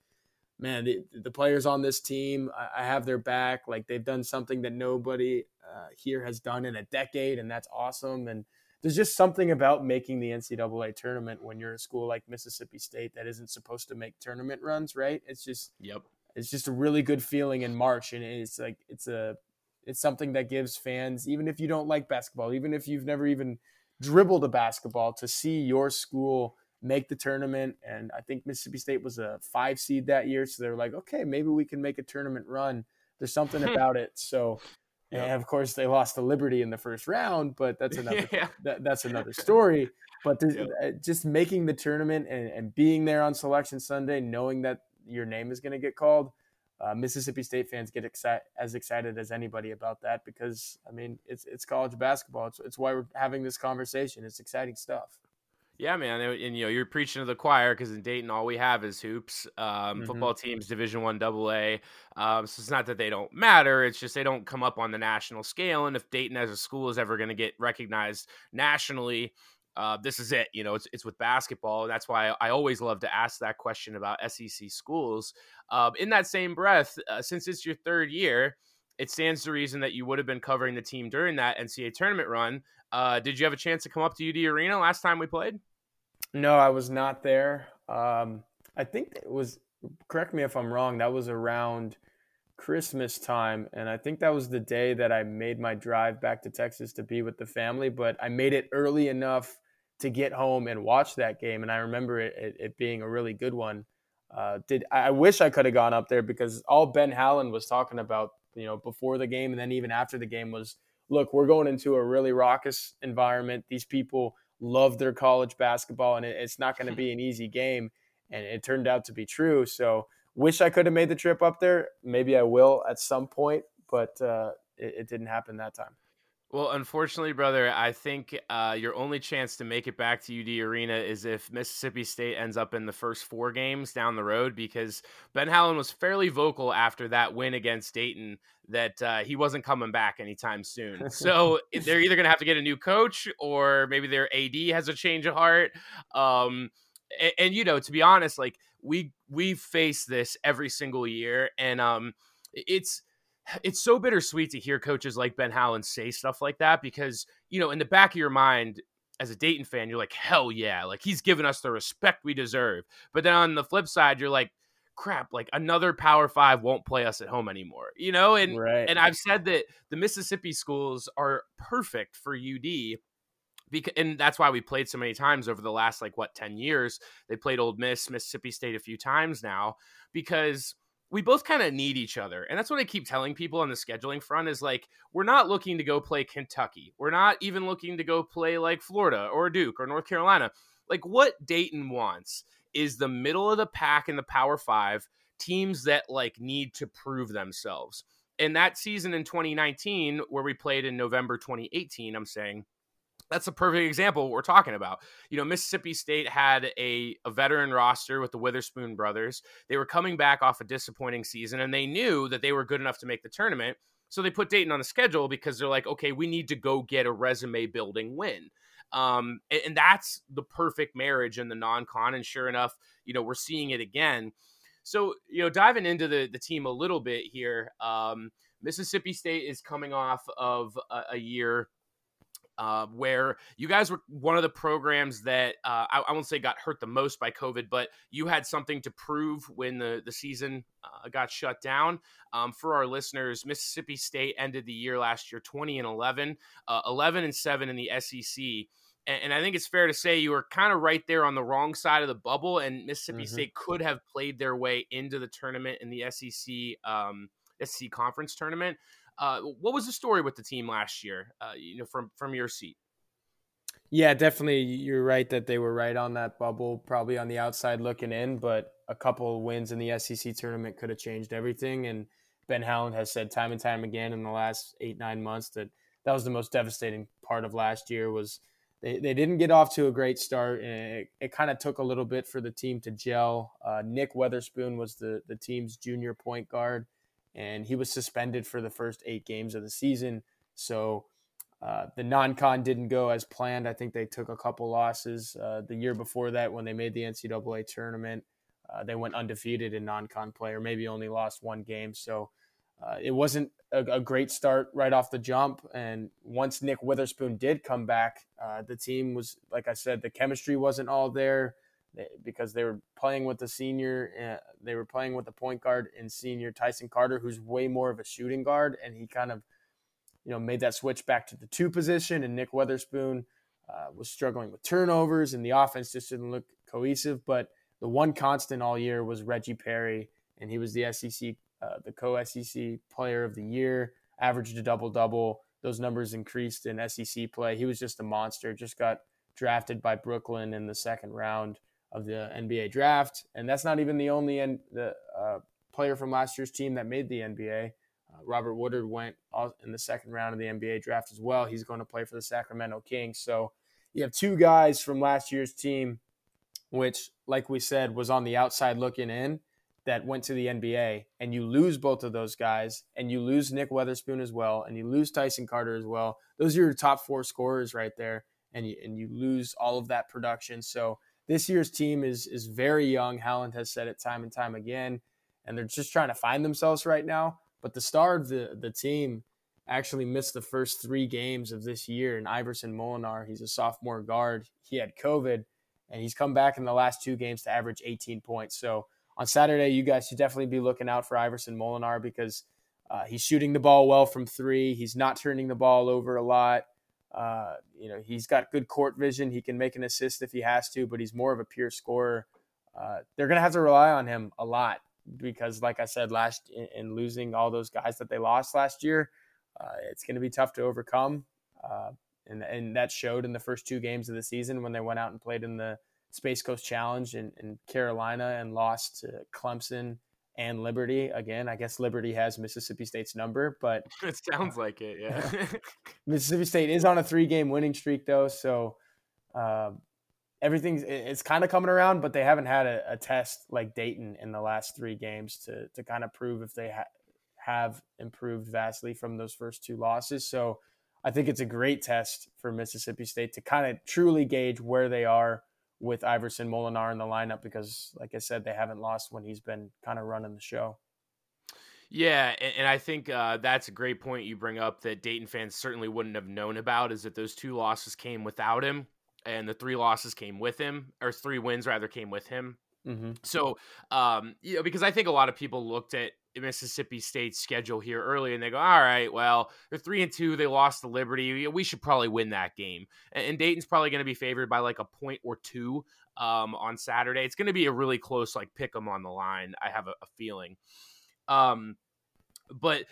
man, the, the players on this team, I, I, have their back. Like they've done something that nobody uh, here has done in a decade, and that's awesome. And there's just something about making the NCAA tournament when you're a school like Mississippi State that isn't supposed to make tournament runs, right? It's just yep. It's just a really good feeling in March, and it's like it's a it's something that gives fans, even if you don't like basketball, even if you've never even dribbled a basketball, to see your school make the tournament. And I think Mississippi State was a five seed that year. So they're like, okay, maybe we can make a tournament run. There's something about it. So, yeah. and of course, they lost to Liberty in the first round, but that's another yeah. that, that's another story. But yeah. Uh, just making the tournament and, and being there on Selection Sunday, knowing that your name is going to get called, uh, Mississippi State fans get exci- as excited as anybody about that because I mean it's it's college basketball. It's, it's why we're having this conversation. It's exciting stuff. Yeah, man, and, and, you know you're preaching to the choir because in Dayton all we have is hoops. Um, mm-hmm. Football teams, Division One, Double A. Um, so it's not that they don't matter; it's just they don't come up on the national scale. And if Dayton as a school is ever going to get recognized nationally, uh, this is it. You know, it's it's with basketball. and That's why I always love to ask that question about SEC schools. Um, in that same breath, uh, since it's your third year, it stands to reason that you would have been covering the team during that NCAA tournament run. Uh, did you have a chance to come up to UD Arena last time we played? No, I was not there. Um, I think it was. Correct me if I'm wrong. That was around Christmas time, and I think that was the day that I made my drive back to Texas to be with the family. But I made it early enough to get home and watch that game, and I remember it, it, it being a really good one. Uh, did I wish I could have gone up there because all Ben Howland was talking about, you know, before the game and then even after the game was, look, we're going into a really raucous environment. These people love their college basketball, and it's not going to be an easy game. And it turned out to be true. So, wish I could have made the trip up there. Maybe I will at some point, but uh, it, it didn't happen that time. Well, unfortunately, brother, I think uh, your only chance to make it back to UD Arena is if Mississippi State ends up in the first four games down the road, because Ben Howland was fairly vocal after that win against Dayton that uh, he wasn't coming back anytime soon. So they're either going to have to get a new coach or maybe their AD has a change of heart. Um, and, and, you know, to be honest, like we we face this every single year, and um, it's it's so bittersweet to hear coaches like Ben Howland say stuff like that because, you know, in the back of your mind, as a Dayton fan, you're like, hell yeah, like he's given us the respect we deserve. But then on the flip side, you're like, crap, like another Power Five won't play us at home anymore, you know? And Right. and I've said that the Mississippi schools are perfect for UD. Because, and that's why we played so many times over the last like what 10 years they played Ole Miss mississippi state a few times now because we both kind of need each other. And that's what I keep telling people on the scheduling front is like, we're not looking to go play Kentucky. We're not even looking to go play like Florida or Duke or North Carolina. Like, what Dayton wants is the middle of the pack in the Power Five teams that like need to prove themselves. And that season in 2019, where we played in November 2018, I'm saying that's a perfect example what we're talking about. You know, Mississippi State had a, a veteran roster with the Weatherspoon brothers. They were coming back off a disappointing season and they knew that they were good enough to make the tournament. So they put Dayton on the schedule because they're like, okay, we need to go get a resume building win. Um, and, and that's the perfect marriage in the non con. And sure enough, you know, we're seeing it again. So, you know, diving into the, the team a little bit here, um, Mississippi State is coming off of a, a year uh, where you guys were one of the programs that uh, I, I won't say got hurt the most by COVID, but you had something to prove when the, the season uh, got shut down. Um, for our listeners, Mississippi State ended the year last year 20 and 11, uh, 11 and 7 in the SEC. And, and I think it's fair to say you were kind of right there on the wrong side of the bubble, and Mississippi Mhm. State could have played their way into the tournament in the SEC um, SEC conference tournament. Uh, what was the story with the team last year? Uh, you know, from from your seat. Yeah, definitely. You're right that they were right on that bubble, probably on the outside looking in, but a couple wins in the SEC tournament could have changed everything. And Ben Howland has said time and time again in the last eight, nine months that that was the most devastating part of last year was they, they didn't get off to a great start and it, it kind of took a little bit for the team to gel. Uh, Nick Weatherspoon was the, the team's junior point guard and he was suspended for the first eight games of the season. So uh, the non-con didn't go as planned. I think they took a couple losses uh, the year before that when they made the NCAA tournament. Uh, they went undefeated in non-con play, or maybe only lost one game. So uh, it wasn't a, a great start right off the jump. And once Nick Weatherspoon did come back, uh, the team was, like I said, the chemistry wasn't all there because they were playing with the senior, uh, they were playing with the point guard and senior Tyson Carter, who's way more of a shooting guard, and he kind of you know, made that switch back to the two position, and Nick Weatherspoon uh, was struggling with turnovers, and the offense just didn't look cohesive. But the one constant all year was Reggie Perry, and he was the SEC, uh, the co-SEC Player of the Year, averaged a double double. Those numbers increased in SEC play. He was just a monster. Just got drafted by Brooklyn in the second round of the NBA draft, and that's not even the only N- the uh, player from last year's team that made the NBA. Uh, Robert Woodard went in the second round of the NBA draft as well. He's going to play for the Sacramento Kings. So you have two guys from last year's team, which, like we said, was on the outside looking in, that went to the NBA, and you lose both of those guys, and you lose Nick Weatherspoon as well, and you lose Tyson Carter as well. Those are your top four scorers right there, and you, and you lose all of that production. So this year's team is is very young. Howland has said it time and time again, and they're just trying to find themselves right now. But the star of the, the team actually missed the first three games of this year. And Iverson Molinar, he's a sophomore guard. He had COVID, and he's come back in the last two games to average 18 points. So on Saturday, you guys should definitely be looking out for Iverson Molinar because uh, he's shooting the ball well from three. He's not turning the ball over a lot. Uh, you know, he's got good court vision. He can make an assist if he has to, but he's more of a pure scorer. Uh, they're going to have to rely on him a lot because, like I said, last in, in losing all those guys that they lost last year, uh, it's going to be tough to overcome. Uh, and, and that showed in the first two games of the season when they went out and played in the Space Coast Challenge in, in Carolina and lost to Clemson and Liberty. Again, I guess Liberty has Mississippi State's number, but It sounds like it, yeah. Mississippi State is on a three game winning streak, though. So um, everything's it's kind of coming around, but they haven't had a, a test like Dayton in the last three games to, to kind of prove if they ha- have improved vastly from those first two losses. So I think it's a great test for Mississippi State to kind of truly gauge where they are with Iverson Molinar in the lineup because, like I said, they haven't lost when he's been kind of running the show. Yeah, and, and I think uh, that's a great point you bring up that Dayton fans certainly wouldn't have known about is that those two losses came without him. and the three losses came with him, or three wins rather came with him. Mm-hmm. So, um, you know, because I think a lot of people looked at Mississippi State's schedule here early and they go, all right, well, they're three and two. They lost to Liberty. We should probably win that game. And, Dayton's probably going to be favored by like a point or two um, on Saturday. It's going to be a really close, like, pick them on the line. I have a, a feeling. Um, but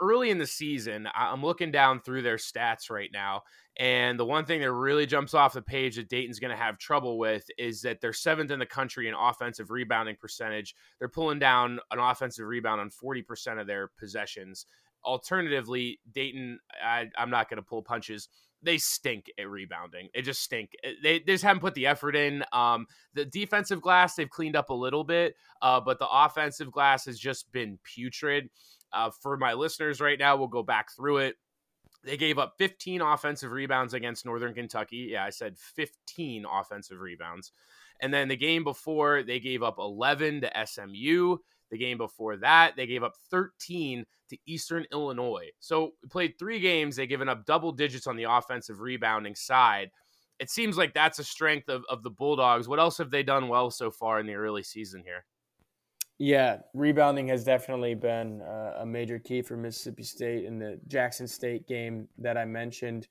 early in the season, I'm looking down through their stats right now. And the one thing that really jumps off the page that Dayton's going to have trouble with is that they're seventh in the country in offensive rebounding percentage. They're pulling down an offensive rebound on 40% of their possessions. Alternatively, Dayton, I, am not going to pull punches. They stink at rebounding. They just stink. They, they, just haven't put the effort in. Um, the defensive glass, they've cleaned up a little bit, uh, but the offensive glass has just been putrid. Uh, for my listeners right now, we'll go back through it. They gave up 15 offensive rebounds against Northern Kentucky. Yeah, I said 15 offensive rebounds. And then the game before, they gave up 11 to SMU. The game before that, they gave up 13 to Eastern Illinois. So played three games. They've given up double digits on the offensive rebounding side. It seems like that's a strength of, of the Bulldogs. What else have they done well so far in the early season here? Yeah, rebounding has definitely been uh, a major key for Mississippi State in the Jackson State game that I mentioned.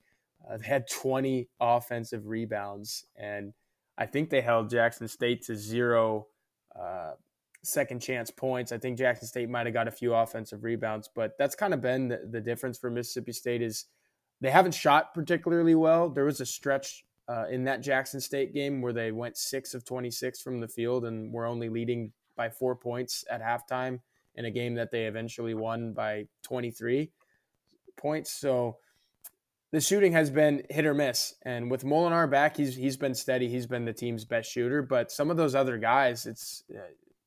Uh, they had 20 offensive rebounds, and I think they held Jackson State to zero uh, second chance points. I think Jackson State might have got a few offensive rebounds, but that's kind of been the, the difference for Mississippi State is they haven't shot particularly well. There was a stretch uh, in that Jackson State game where they went six of 26 from the field and were only leading by four points at halftime in a game that they eventually won by 23 points. So the shooting has been hit or miss. And with Molinar back, he's he's been steady. He's been the team's best shooter. But some of those other guys, it's uh,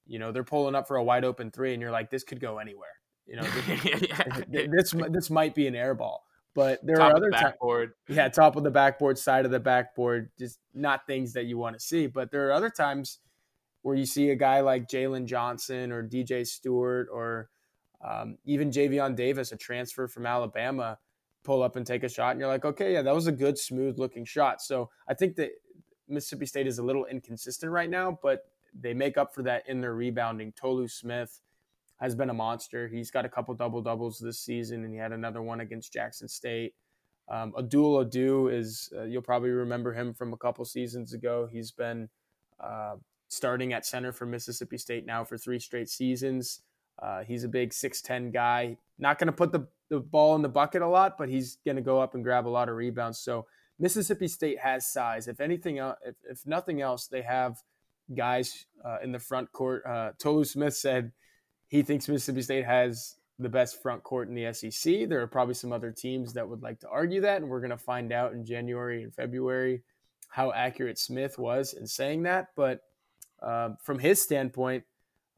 you know they're pulling up for a wide open three, and you're like, this could go anywhere. You know, this this, this might be an air ball. But there top are other backboard. Time, yeah, top of the backboard, side of the backboard, just not things that you want to see. But there are other times where you see a guy like Jalen Johnson or DJ Stewart or um, even Javian Davis, a transfer from Alabama, pull up and take a shot, and you're like, okay, yeah, that was a good, smooth looking shot. So I think that Mississippi State is a little inconsistent right now, but they make up for that in their rebounding. Tolu Smith has been a monster. He's got a couple double doubles this season, and he had another one against Jackson State. Um, Abdul Ado is, uh, you'll probably remember him from a couple seasons ago. He's been uh, starting at center for Mississippi State now for three straight seasons. Uh, he's a big 6'10 guy. Not going to put the, the ball in the bucket a lot, but he's going to go up and grab a lot of rebounds. So Mississippi State has size. If anything, if, if nothing else, they have guys uh, in the front court. Uh, Tolu Smith said he thinks Mississippi State has the best front court in the SEC. There are probably some other teams that would like to argue that, and we're going to find out in January and February how accurate Smith was in saying that. But uh, from his standpoint,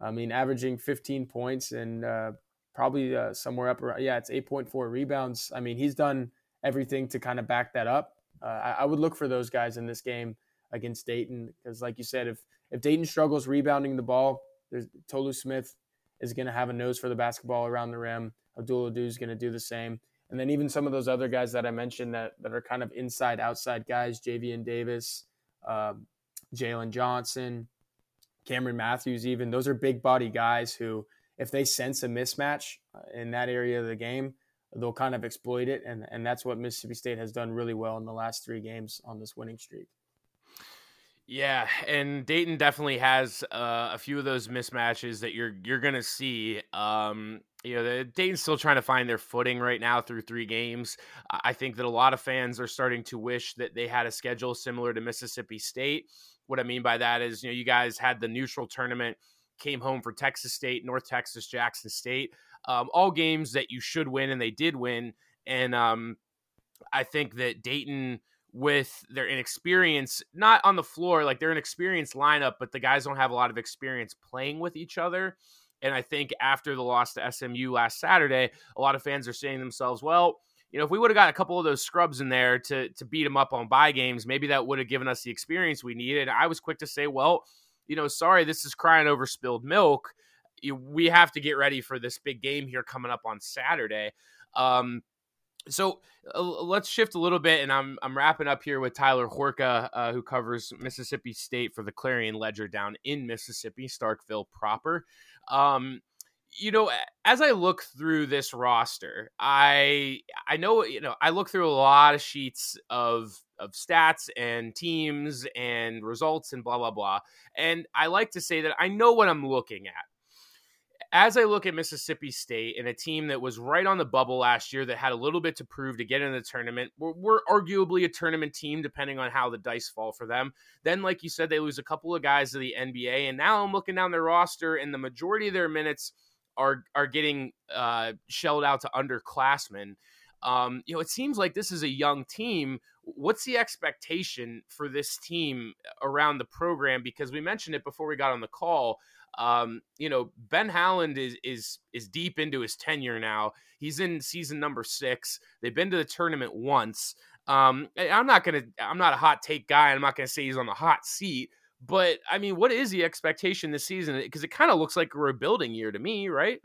I mean, averaging 15 points and uh, probably uh, somewhere up around, yeah, it's 8.4 rebounds. I mean, he's done everything to kind of back that up. Uh, I, I, would look for those guys in this game against Dayton because, like you said, if if Dayton struggles rebounding the ball, there's Tolu Smith is going to have a nose for the basketball around the rim. Abdul Ado is going to do the same. And then even some of those other guys that I mentioned that, that are kind of inside outside guys, Javian Davis, um, Jalen Johnson, Cameron Matthews, even those are big body guys who, if they sense a mismatch uh, in that area of the game, they'll kind of exploit it. And, and that's what Mississippi State has done really well in the last three games on this winning streak. Yeah, and Dayton definitely has uh, a few of those mismatches that you're you're gonna see. Um, you know, the, Dayton's still trying to find their footing right now through three games. I think that a lot of fans are starting to wish that they had a schedule similar to Mississippi State, what I mean by that is, you know, you guys had the neutral tournament, came home for Texas State, North Texas, Jackson State, um, all games that you should win, and they did win. And um, I think that Dayton, with their inexperience, not on the floor, like they're an experienced lineup, but the guys don't have a lot of experience playing with each other. And I think after the loss to SMU last Saturday, a lot of fans are saying themselves, well, you know, if we would have got a couple of those scrubs in there to to beat them up on buy games, maybe that would have given us the experience we needed. I was quick to say, well, you know, sorry, this is crying over spilled milk. We have to get ready for this big game here coming up on Saturday. Um, So uh, let's shift a little bit, and I'm I'm wrapping up here with Tyler Horka, uh, who covers Mississippi State for the Clarion Ledger down in Mississippi, Starkville proper. Um, you know, as I look through this roster, I I know you know I look through a lot of sheets of of stats and teams and results and blah blah blah, and I like to say that I know what I'm looking at as I look at Mississippi State and a team that was right on the bubble last year that had a little bit to prove to get in the tournament, we're, we're, arguably a tournament team depending on how the dice fall for them. Then, like you said, they lose a couple of guys to the NBA, and now I'm looking down their roster, and the majority of their minutes are are getting uh, shelled out to underclassmen. Um, you know, it seems like this is a young team. What's the expectation for this team around the program? Because we mentioned it before we got on the call. Um, you know, Ben Howland is is is deep into his tenure now. He's in season number six. They've been to the tournament once. Um, I'm not gonna. I'm not a hot take guy. I'm not gonna say he's on the hot seat. But I mean, what is the expectation this season? Because it kind of looks like a rebuilding year to me, right?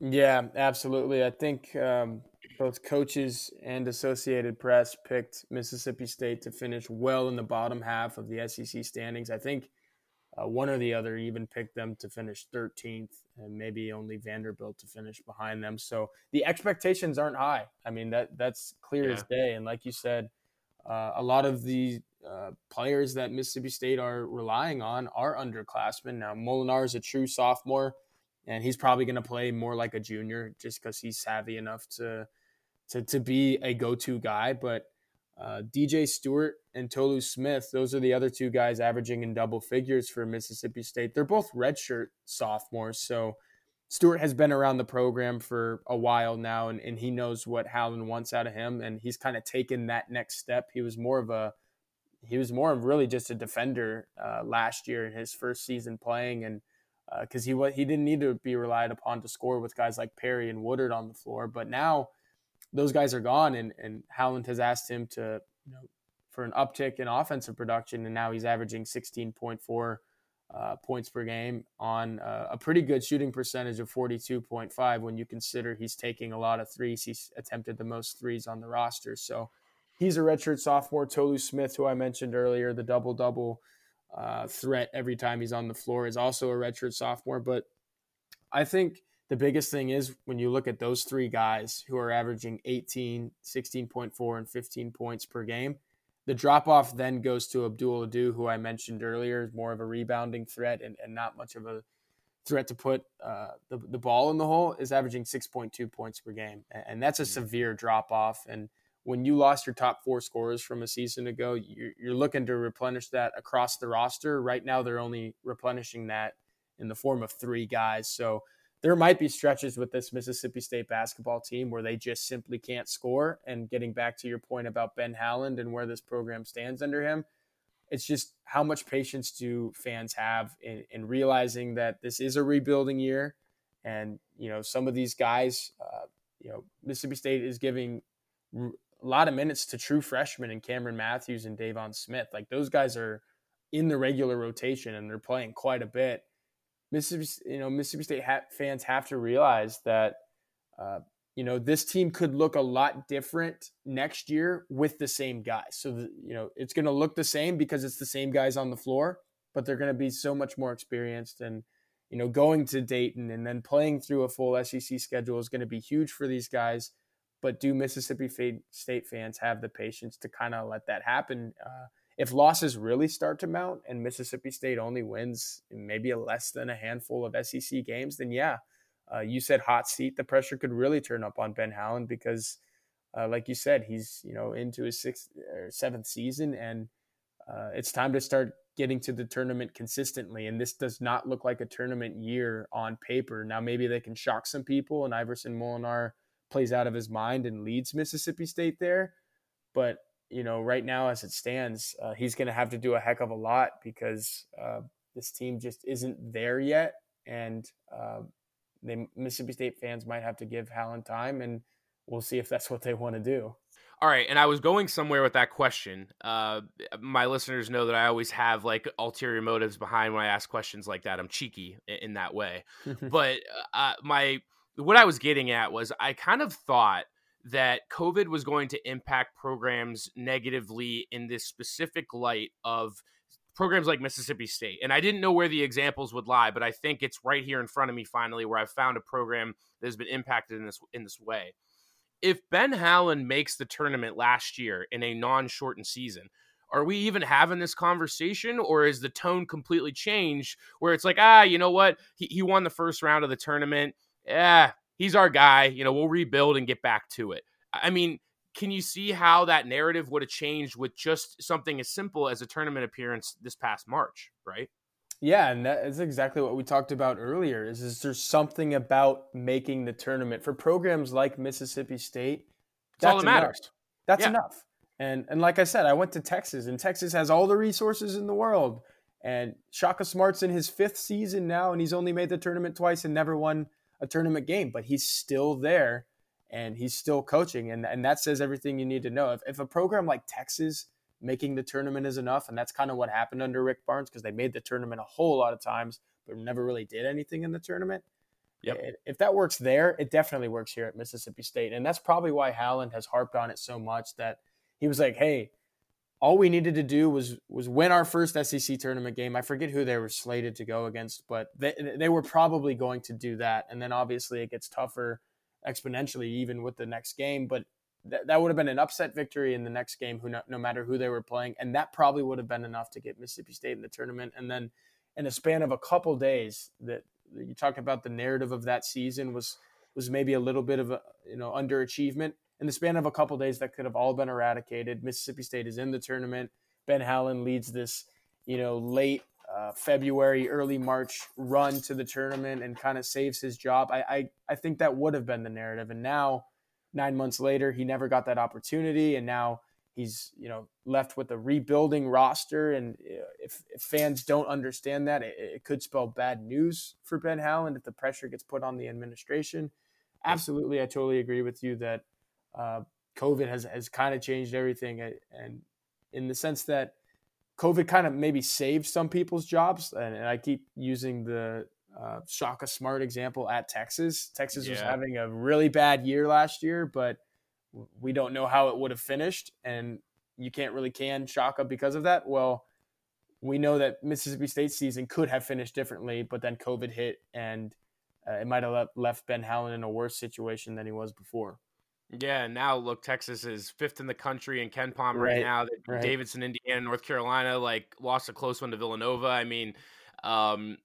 Yeah, absolutely. I think um, both coaches and Associated Press picked Mississippi State to finish well in the bottom half of the SEC standings. I think uh, one or the other even picked them to finish 13th, and maybe only Vanderbilt to finish behind them. So the expectations aren't high. I mean that that's clear yeah. as day. And like you said, uh, a lot of the uh, players that Mississippi State are relying on are underclassmen. Now Molinar is a true sophomore, and he's probably going to play more like a junior just because he's savvy enough to to to be a go-to guy. But uh, DJ Stewart and Tolu Smith, those are the other two guys averaging in double figures for Mississippi State. They're both redshirt sophomores. So Stewart has been around the program for a while now, and, and he knows what Howland wants out of him. And he's kind of taken that next step. He was more of a he was more of really just a defender uh, last year in his first season playing, and because uh, he he didn't need to be relied upon to score with guys like Perry and Woodard on the floor. But now those guys are gone, and and Howland has asked him to you know for an uptick in offensive production, and now he's averaging 16.4 uh, points per game on uh, a pretty good shooting percentage of 42.5 when you consider he's taking a lot of threes. He's attempted the most threes on the roster. So he's a redshirt sophomore. Tolu Smith, who I mentioned earlier, the double double uh, threat every time he's on the floor, is also a redshirt sophomore. But I think the biggest thing is when you look at those three guys who are averaging 18, 16.4, and 15 points per game, the drop off then goes to Abdul Ado, who I mentioned earlier, is more of a rebounding threat and, and not much of a threat to put uh, the, the ball in the hole, is averaging 6.2 points per game. And that's a mm-hmm. severe drop off. And when you lost your top four scorers from a season ago, you're, you're looking to replenish that across the roster. Right now, they're only replenishing that in the form of three guys. So, there might be stretches with this Mississippi State basketball team where they just simply can't score. And getting back to your point about Ben Howland and where this program stands under him, it's just how much patience do fans have in, in realizing that this is a rebuilding year, and you know some of these guys, uh, you know Mississippi State is giving a lot of minutes to true freshmen and Cameron Matthews and Deivon Smith. Like those guys are in the regular rotation and they're playing quite a bit Mississippi, you know, Mississippi State ha- fans have to realize that, uh, you know, this team could look a lot different next year with the same guys. So, the, you know, it's going to look the same because it's the same guys on the floor, but they're going to be so much more experienced. And, you know, going to Dayton and then playing through a full SEC schedule is going to be huge for these guys. But do Mississippi State fans have the patience to kind of let that happen? Uh, if losses really start to mount and Mississippi State only wins maybe a less than a handful of SEC games, then yeah, uh, you said hot seat. The pressure could really turn up on Ben Howland because, uh, like you said, he's you know into his sixth or seventh season, and uh, it's time to start getting to the tournament consistently. And this does not look like a tournament year on paper. Now maybe they can shock some people, and Iverson Molinar plays out of his mind and leads Mississippi State there, but you know, right now as it stands, uh, he's going to have to do a heck of a lot because uh, this team just isn't there yet, and uh, the Mississippi State fans might have to give Howland time, and we'll see if that's what they want to do. All right, and I was going somewhere with that question. Uh, my listeners know that I always have like ulterior motives behind when I ask questions like that. I'm cheeky in that way, but uh, my what I was getting at was I kind of thought that COVID was going to impact programs negatively in this specific light of programs like Mississippi State. And I didn't know where the examples would lie, but I think it's right here in front of me finally where I've found a program that has been impacted in this in this way. If Ben Howland makes the tournament last year in a non-shortened season, are we even having this conversation or is the tone completely changed where it's like, ah, you know what? He, he won the first round of the tournament. Yeah, he's our guy. You know, we'll rebuild and get back to it. I mean, can you see how that narrative would have changed with just something as simple as a tournament appearance this past March, right? Yeah, and that is exactly what we talked about earlier. Is, is there something about making the tournament for programs like Mississippi State? That's all that enough. matters. That's Yeah. enough. And and like I said, I went to Texas, and Texas has all the resources in the world. And Shaka Smart's in his fifth season now, and he's only made the tournament twice and never won a tournament game, but he's still there and he's still coaching. And, and that says everything you need to know. If, if a program like Texas making the tournament is enough, and that's kind of what happened under Rick Barnes because they made the tournament a whole lot of times, but never really did anything in the tournament. Yep. If- If that works there, it definitely works here at Mississippi State. And that's probably why Howland has harped on it so much that he was like, hey, all we needed to do was was win our first SEC tournament game. I forget who they were slated to go against, but they they were probably going to do that. And then obviously it gets tougher exponentially even with the next game. But that that would have been an upset victory in the next game, who no, no matter who they were playing, and that probably would have been enough to get Mississippi State in the tournament. And then in a span of a couple days, that you talk about the narrative of that season was was maybe a little bit of a you know underachievement in the span of a couple days that could have all been eradicated. Mississippi State is in the tournament. Ben Howland leads this, you know, late uh, February, early March run to the tournament and kind of saves his job. I, I I think that would have been the narrative, and now nine months later, he never got that opportunity, and now he's you know left with a rebuilding roster. And uh, if, if fans don't understand that, it, it could spell bad news for Ben Howland if the pressure gets put on the administration. Absolutely, I totally agree with you that uh, COVID has has kind of changed everything, and in the sense that COVID kind of maybe saved some people's jobs. And, and I keep using the uh, Shaka Smart example at Texas. Texas was having a really bad year last year, but we don't know how it would have finished, and you can't really can Shaka because of that. Well, we know that Mississippi State season could have finished differently, but then COVID hit, and uh, it might have left, left Ben Howland in a worse situation than he was before. Yeah, now look, Texas is fifth in the country in KenPom right, Right, now. Right. Davidson, Indiana, North Carolina, like lost a close one to Villanova. I mean, um,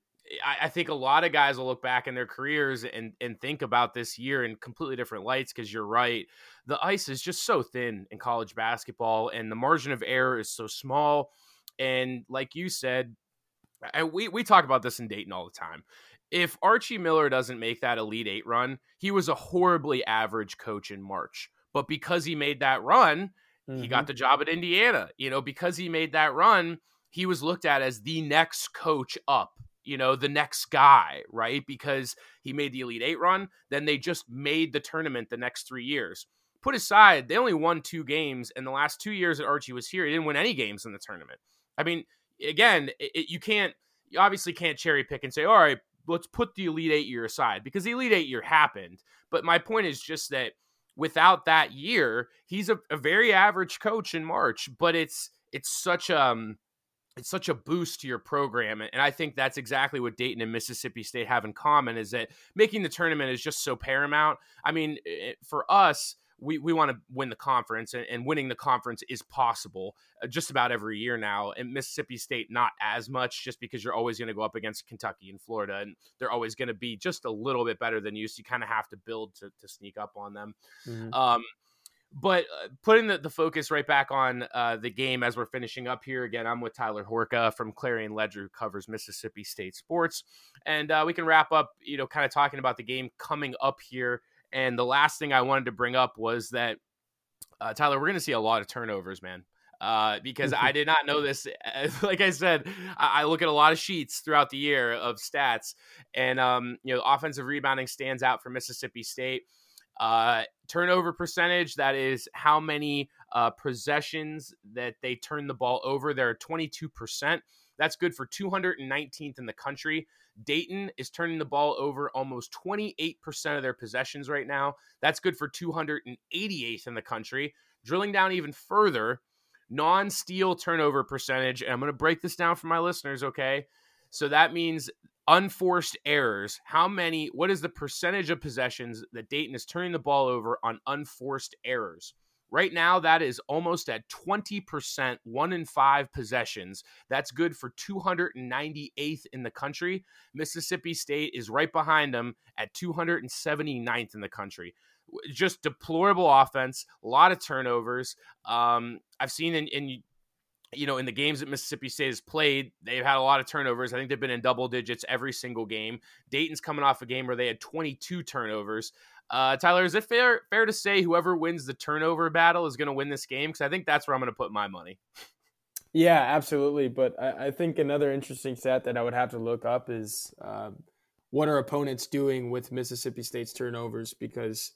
I, I think a lot of guys will look back in their careers and and think about this year in completely different lights because you're right. The ice is just so thin in college basketball, and the margin of error is so small. And like you said, I, we we talk about this in Dayton all the time. If Archie Miller doesn't make that Elite Eight run, he was a horribly average coach in March. But because he made that run, he got mm-hmm. the job at Indiana. You know, because he made that run, he was looked at as the next coach up. You know, the next guy, right? Because he made the Elite Eight run. Then they just made the tournament the next three years. Put aside, they only won two games, and the last two years that Archie was here, he didn't win any games in the tournament. I mean, again, it- you can't, you obviously can't cherry pick and say, all right, let's put the Elite Eight year aside because the Elite Eight year happened. But my point is just that without that year, he's a, a very average coach in March, but it's it's such um it's such a boost to your program and i think that's exactly what dayton and mississippi state have in common is that making the tournament is just so paramount i mean it, for us we, we want to win the conference and, and winning the conference is possible uh, just about every year now and mississippi state not as much just because you're always going to go up against kentucky and florida and they're always going to be just a little bit better than you so you kind of have to build to, to sneak up on them Mhm. um, but uh, putting the, the focus right back on uh, the game as we're finishing up here again, I'm with Tyler Horka from Clarion Ledger, who covers Mississippi State sports, and uh, we can wrap up, you know, kind of talking about the game coming up here. And the last thing I wanted to bring up was that uh, Tyler, we're going to see a lot of turnovers, man. Uh, because I did not know this. Like I said, I, I look at a lot of sheets throughout the year of stats, and um, you know, offensive rebounding stands out for Mississippi State. Uh, turnover percentage, that is how many uh, possessions that they turn the ball over. They're 22%. That's good for 219th in the country. Dayton is turning the ball over almost 28% of their possessions right now. That's good for 288th in the country. Drilling down even further, non steal turnover percentage, and I'm going to break this down for my listeners, okay? So that means unforced errors. How many, what is the percentage of possessions that Dayton is turning the ball over on unforced errors? Right now, that is almost at 20%, one in five possessions. That's good for 298th in the country. Mississippi State is right behind them at 279th in the country. Just deplorable offense, a lot of turnovers. Um, I've seen in, in you know, in the games that Mississippi State has played, they've had a lot of turnovers. I think they've been in double digits every single game. Dayton's coming off a game where they had 22 turnovers. Uh, Tyler, is it fair fair to say whoever wins the turnover battle is going to win this game? Because I think that's where I'm going to put my money. Yeah, absolutely. But I, I, think another interesting stat that I would have to look up is uh, what are opponents doing with Mississippi State's turnovers? Because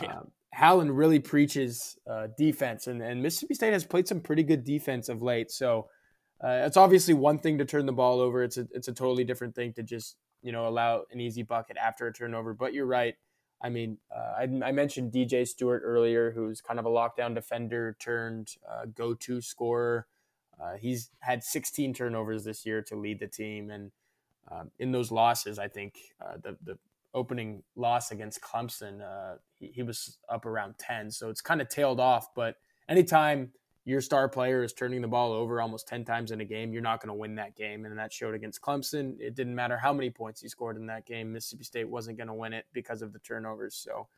yeah. Um, Howland really preaches uh, defense, and, and Mississippi State has played some pretty good defense of late. So uh, it's obviously one thing to turn the ball over. It's a it's a totally different thing to just you know allow an easy bucket after a turnover. But you're right. I mean, uh, I, I, mentioned DJ Stewart earlier, who's kind of a lockdown defender turned uh, go-to scorer. Uh, he's had 16 turnovers this year to lead the team, and um, in those losses, I think uh, the the opening loss against Clemson, uh, he, he, was up around 10. So it's kind of tailed off. But anytime your star player is turning the ball over almost 10 times in a game, you're not going to win that game. And that showed against Clemson. It didn't matter how many points he scored in that game. Mississippi State wasn't going to win it because of the turnovers. So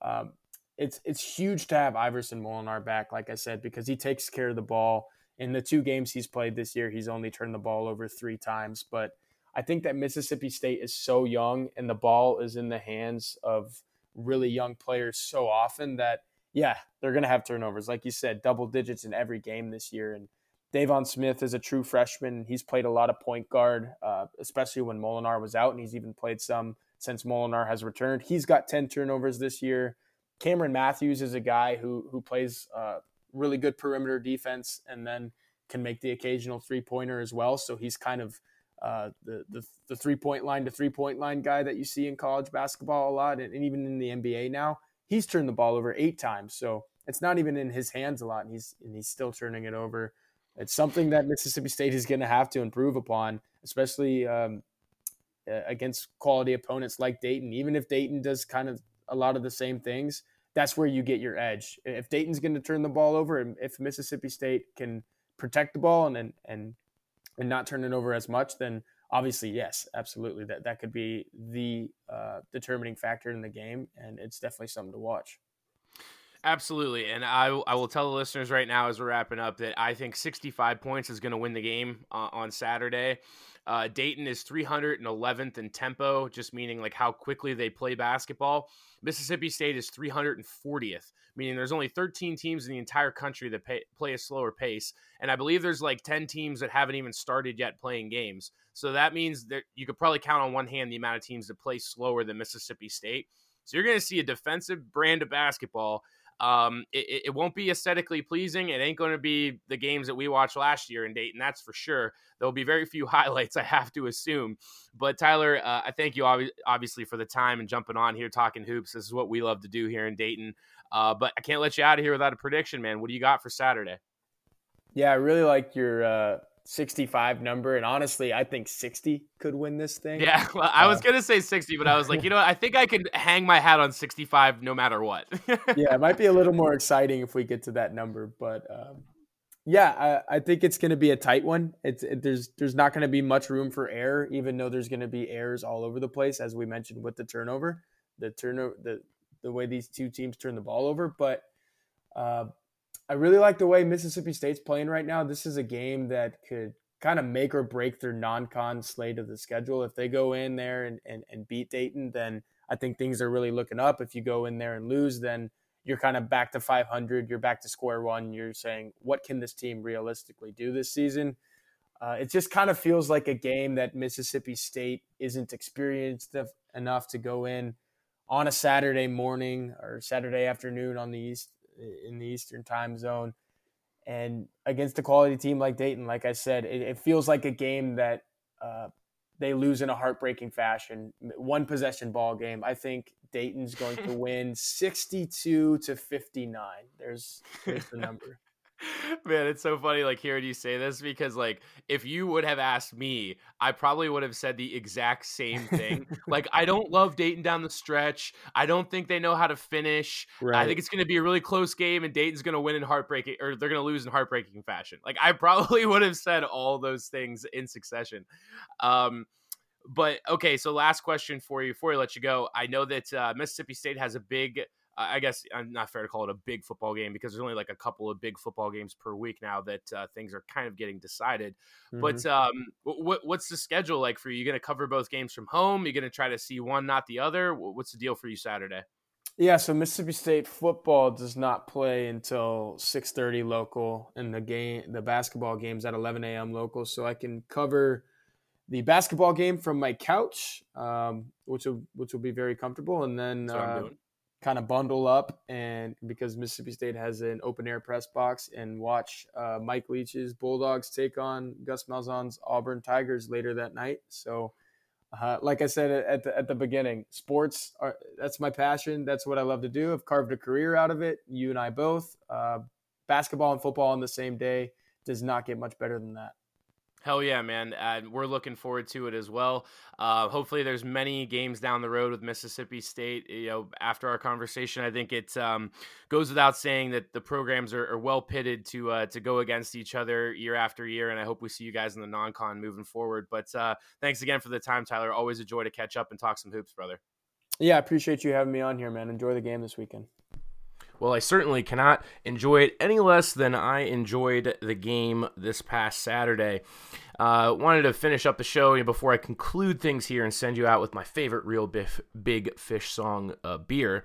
um, it's, it's huge to have Iverson Molinar back, like I said, because he takes care of the ball. In the two games he's played this year, he's only turned the ball over three times. But I think that Mississippi State is so young and the ball is in the hands of really young players so often that, yeah, they're going to have turnovers. Like you said, double digits in every game this year. And Deivon Smith is a true freshman. He's played a lot of point guard, uh, especially when Molinar was out, and he's even played some since Molinar has returned. He's got 10 turnovers this year. Cameron Matthews is a guy who who plays uh, really good perimeter defense and then can make the occasional three pointer as well. So he's kind of uh, the, the, the three point line to three point line guy that you see in college basketball a lot, and, and, even in the NBA now. He's turned the ball over eight times, so it's not even in his hands a lot, and he's and he's still turning it over. It's something that Mississippi State is going to have to improve upon, especially um, against quality opponents like Dayton. Even if Dayton does kind of a lot of the same things, that's where you get your edge. If Dayton's going to turn the ball over, and if Mississippi State can protect the ball and and, and and not turn it over as much, then obviously, yes, absolutely, that that could be the uh, determining factor in the game, and it's definitely something to watch. Absolutely, and I I will tell the listeners right now as we're wrapping up that I think 65 points is going to win the game uh, on Saturday. Uh, Dayton is 311th in tempo, just meaning like how quickly they play basketball. Mississippi State is 340th, meaning there's only 13 teams in the entire country that pay, play a slower pace. And I believe there's like 10 teams that haven't even started yet playing games. So that means that you could probably count on one hand the amount of teams that play slower than Mississippi State. So you're going to see a defensive brand of basketball um, it, it, won't be aesthetically pleasing. It ain't going to be the games that we watched last year in Dayton, that's for sure. There'll be very few highlights, I have to assume. But Tyler, uh, I thank you obviously for the time and jumping on here talking hoops. This is what we love to do here in Dayton. Uh, but I can't let you out of here without a prediction, man. What do you got for Saturday? Yeah, I really like your uh, 65 number. And honestly, I think 60 could win this thing. Yeah, well, I was uh, going to say 60, but I was like, you know, what? I think I can hang my hat on 65 no matter what. yeah, it might be a little more exciting if we get to that number. But um, yeah, I, I, think it's to be a tight one. It's it, there's there's not to be much room for error, even though there's to be errors all over the place, as we mentioned with the turnover, the turnover, the the way these two teams turn the ball over. But uh, I really like the way Mississippi State's playing right now. This is a game that could kind of make or break their non-con slate of the schedule. If they go in there and, and, and beat Dayton, then I think things are really looking up. If you go in there and lose, then you're kind of back to 500. You're back to square one. You're saying, what can this team realistically do this season? Uh, it just kind of feels like a game that Mississippi State isn't experienced enough to go in on a Saturday morning or Saturday afternoon on the East in the Eastern time zone. And against a quality team like Dayton, like I said, it, it feels like a game that uh, they lose in a heartbreaking fashion, one possession ball game. I think Dayton's going to win 62 to 59. There's, there's the number. Man, it's so funny like hearing you say this because like if you would have asked me, I probably would have said the exact same thing. like I don't love Dayton down the stretch. I don't think they know how to finish. I think it's going to be a really close game and Dayton's going to win in heartbreaking or they're going to lose in heartbreaking fashion. Like I probably would have said all those things in succession. Um but okay, so last question for you before I let you go. I know that uh, Mississippi State has a big I guess I'm uh, not fair to call it a big football game because there's only like a couple of big football games per week now that uh, things are kind of getting decided. Mm-hmm. But um, what what's the schedule like for you? You going to cover both games from home? You're going to try to see one, not the other. What's the deal for you Saturday? Yeah, so Mississippi State football does not play until 6:30 local, and the game, the basketball game's at 11 a.m. local. So I can cover the basketball game from my couch, um, which will which will be very comfortable, and then uh, kind of bundle up and because Mississippi State has an open air press box and watch uh, Mike Leach's Bulldogs take on Gus Malzahn's Auburn Tigers later that night. So, uh, like I said at the, at the beginning, sports are that's my passion. That's what I love to do. I've carved a career out of it. You and I both. Uh, basketball and football on the same day does not get much better than that. Hell yeah, man! Uh, we're looking forward to it as well. Uh, hopefully, there's many games down the road with Mississippi State. You know, after our conversation, I think it um, goes without saying that the programs are, are well pitted to uh, to go against each other year after year. And I hope we see you guys in the non-con moving forward. But uh, thanks again for the time, Tyler. Always a joy to catch up and talk some hoops, brother. Yeah, I appreciate you having me on here, man. Enjoy the game this weekend. Well, I certainly cannot enjoy it any less than I enjoyed the game this past Saturday. Uh, wanted to finish up the show before I conclude things here and send you out with my favorite real biff, big fish song, uh, "Beer."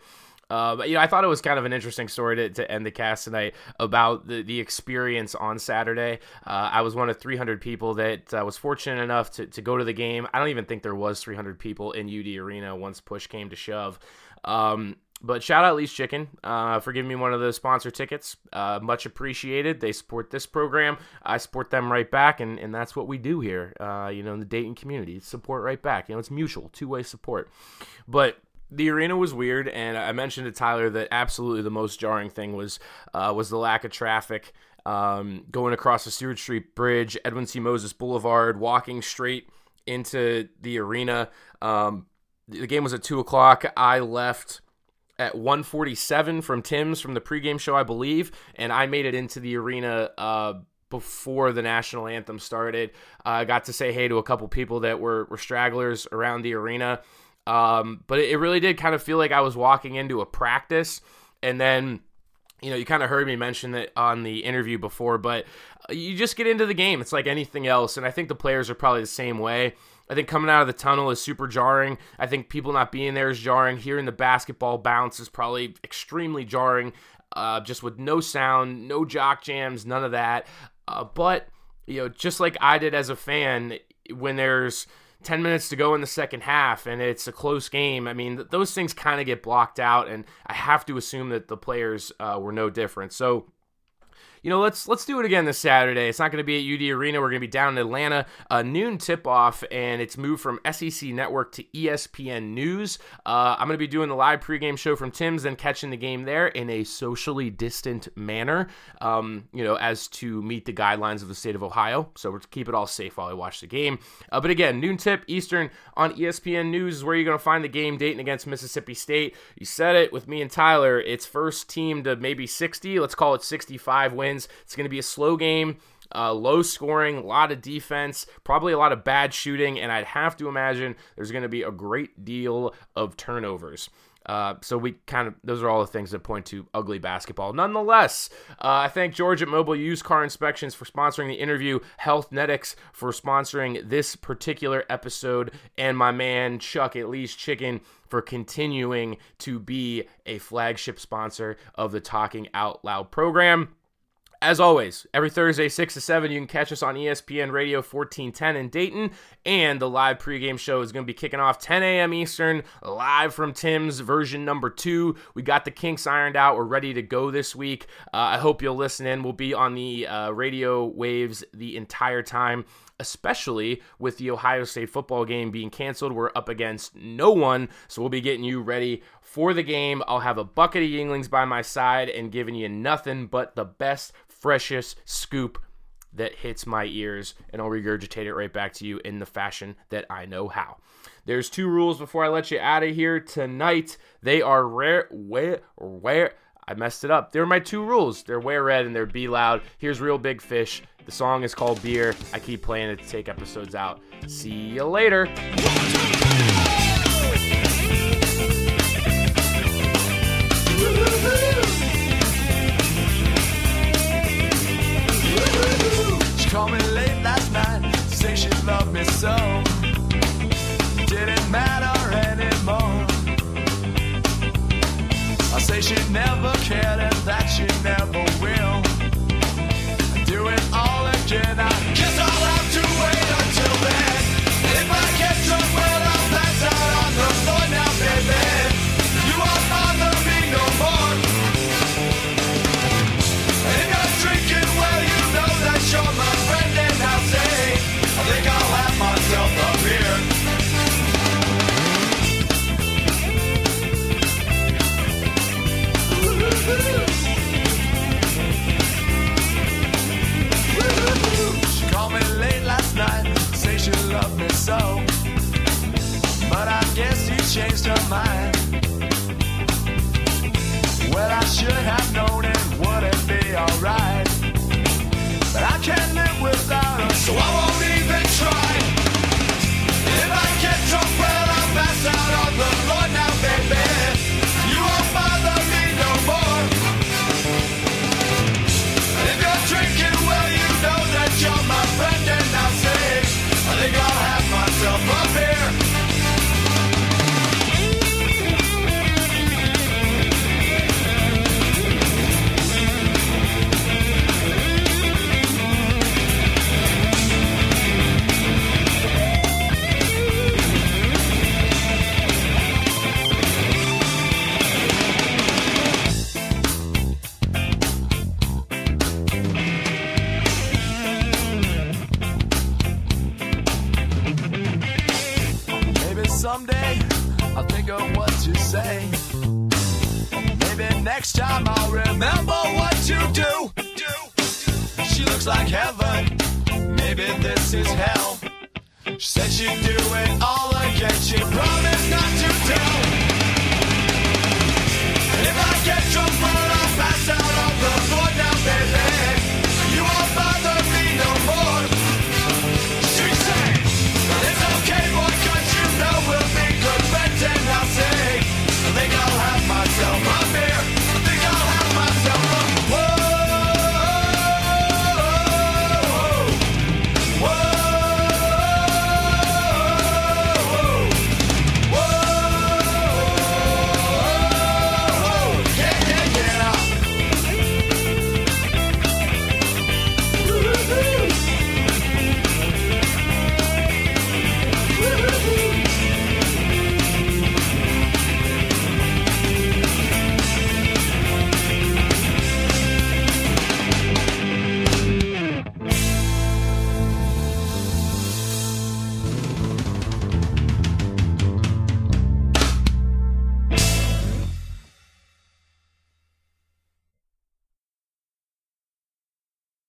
Uh, but, you know, I thought it was kind of an interesting story to, to end the cast tonight about the, the experience on Saturday. Uh, I was one of 300 people that uh, was fortunate enough to, to go to the game. I don't even think there was 300 people in UD Arena once push came to shove. Um, but shout out Lee's Chicken uh, for giving me one of those sponsor tickets. Uh, much appreciated. They support this program. I support them right back, and, and that's what we do here. Uh, you know, in the Dayton community, support right back. You know, it's mutual, two way support. But the arena was weird, and I mentioned to Tyler that absolutely the most jarring thing was uh, was the lack of traffic. Um, going across the Stewart Street Bridge, Edwin C. Moses Boulevard, walking straight into the arena. Um, the game was at two o'clock. I left at 147 from Tim's from the pregame show, I believe, and I made it into the arena uh, before the national anthem started. Uh, I got to say hey to a couple people that were, were stragglers around the arena, um, but it really did kind of feel like I was walking into a practice, and then. You know, you kind of heard me mention that on the interview before, but you just get into the game. It's like anything else, and I think the players are probably the same way. I think coming out of the tunnel is super jarring. I think people not being there is jarring. Hearing the basketball bounce is probably extremely jarring, uh, just with no sound, no jock jams, none of that. Uh, but, you know, just like I did as a fan, when there's 10 minutes to go in the second half and it's a close game, I mean, those things kind of get blocked out, and I have to assume that the players uh, were no different. So, you know, let's let's do it again this Saturday. It's not going to be at UD Arena. We're going to be down in Atlanta. A noon tip off, and it's moved from SEC Network to ESPN News. Uh, I'm going to be doing the live pregame show from Tim's, then catching the game there in a socially distant manner. Um, you know, as to meet the guidelines of the state of Ohio. So we're to keep it all safe while I watch the game. Uh, but again, noon tip Eastern on ESPN News is where you're going to find the game Dayton against Mississippi State. You said it with me and Tyler. It's first team to maybe 60. Let's call it 65 wins wins. It's going to be a slow game. Uh, low scoring, a lot of defense, probably a lot of bad shooting, and I'd have to imagine there's going to be a great deal of turnovers. Uh, so we kind of those are all the things that point to ugly basketball. Nonetheless, uh, I thank George at Mobile Used Car Inspections for sponsoring the interview, Healthnetics for sponsoring this particular episode, and my man Chuck at Lee's Chicken for continuing to be a flagship sponsor of the Talking Out Loud program. As always, every Thursday, 6 to 7, you can catch us on ESPN Radio 1410 in Dayton. And the live pregame show is going to be kicking off 10 a.m. Eastern, live from Tim's version number two. We got the kinks ironed out. We're ready to go this week. Uh, I hope you'll listen in. We'll be on the uh, radio waves the entire time. especially with the Ohio State football game being canceled. We're up against no one, so we'll be getting you ready for the game. I'll have a bucket of Yuenglings by my side and giving you nothing but the best, freshest scoop that hits my ears, and I'll regurgitate it right back to you in the fashion that I know how. There's two rules before I let you out of here tonight. They are rare, where, where. I messed it up. They're my two rules. They're wear red and they're be loud. Here's Real Big Fish. The song is called Beer. I keep playing it to take episodes out. See you later. So. Didn't matter anymore. I say she never cared and that she never so. But I guess she changed her mind. Well, I should have known it wouldn't be alright. But I can't live without her, so I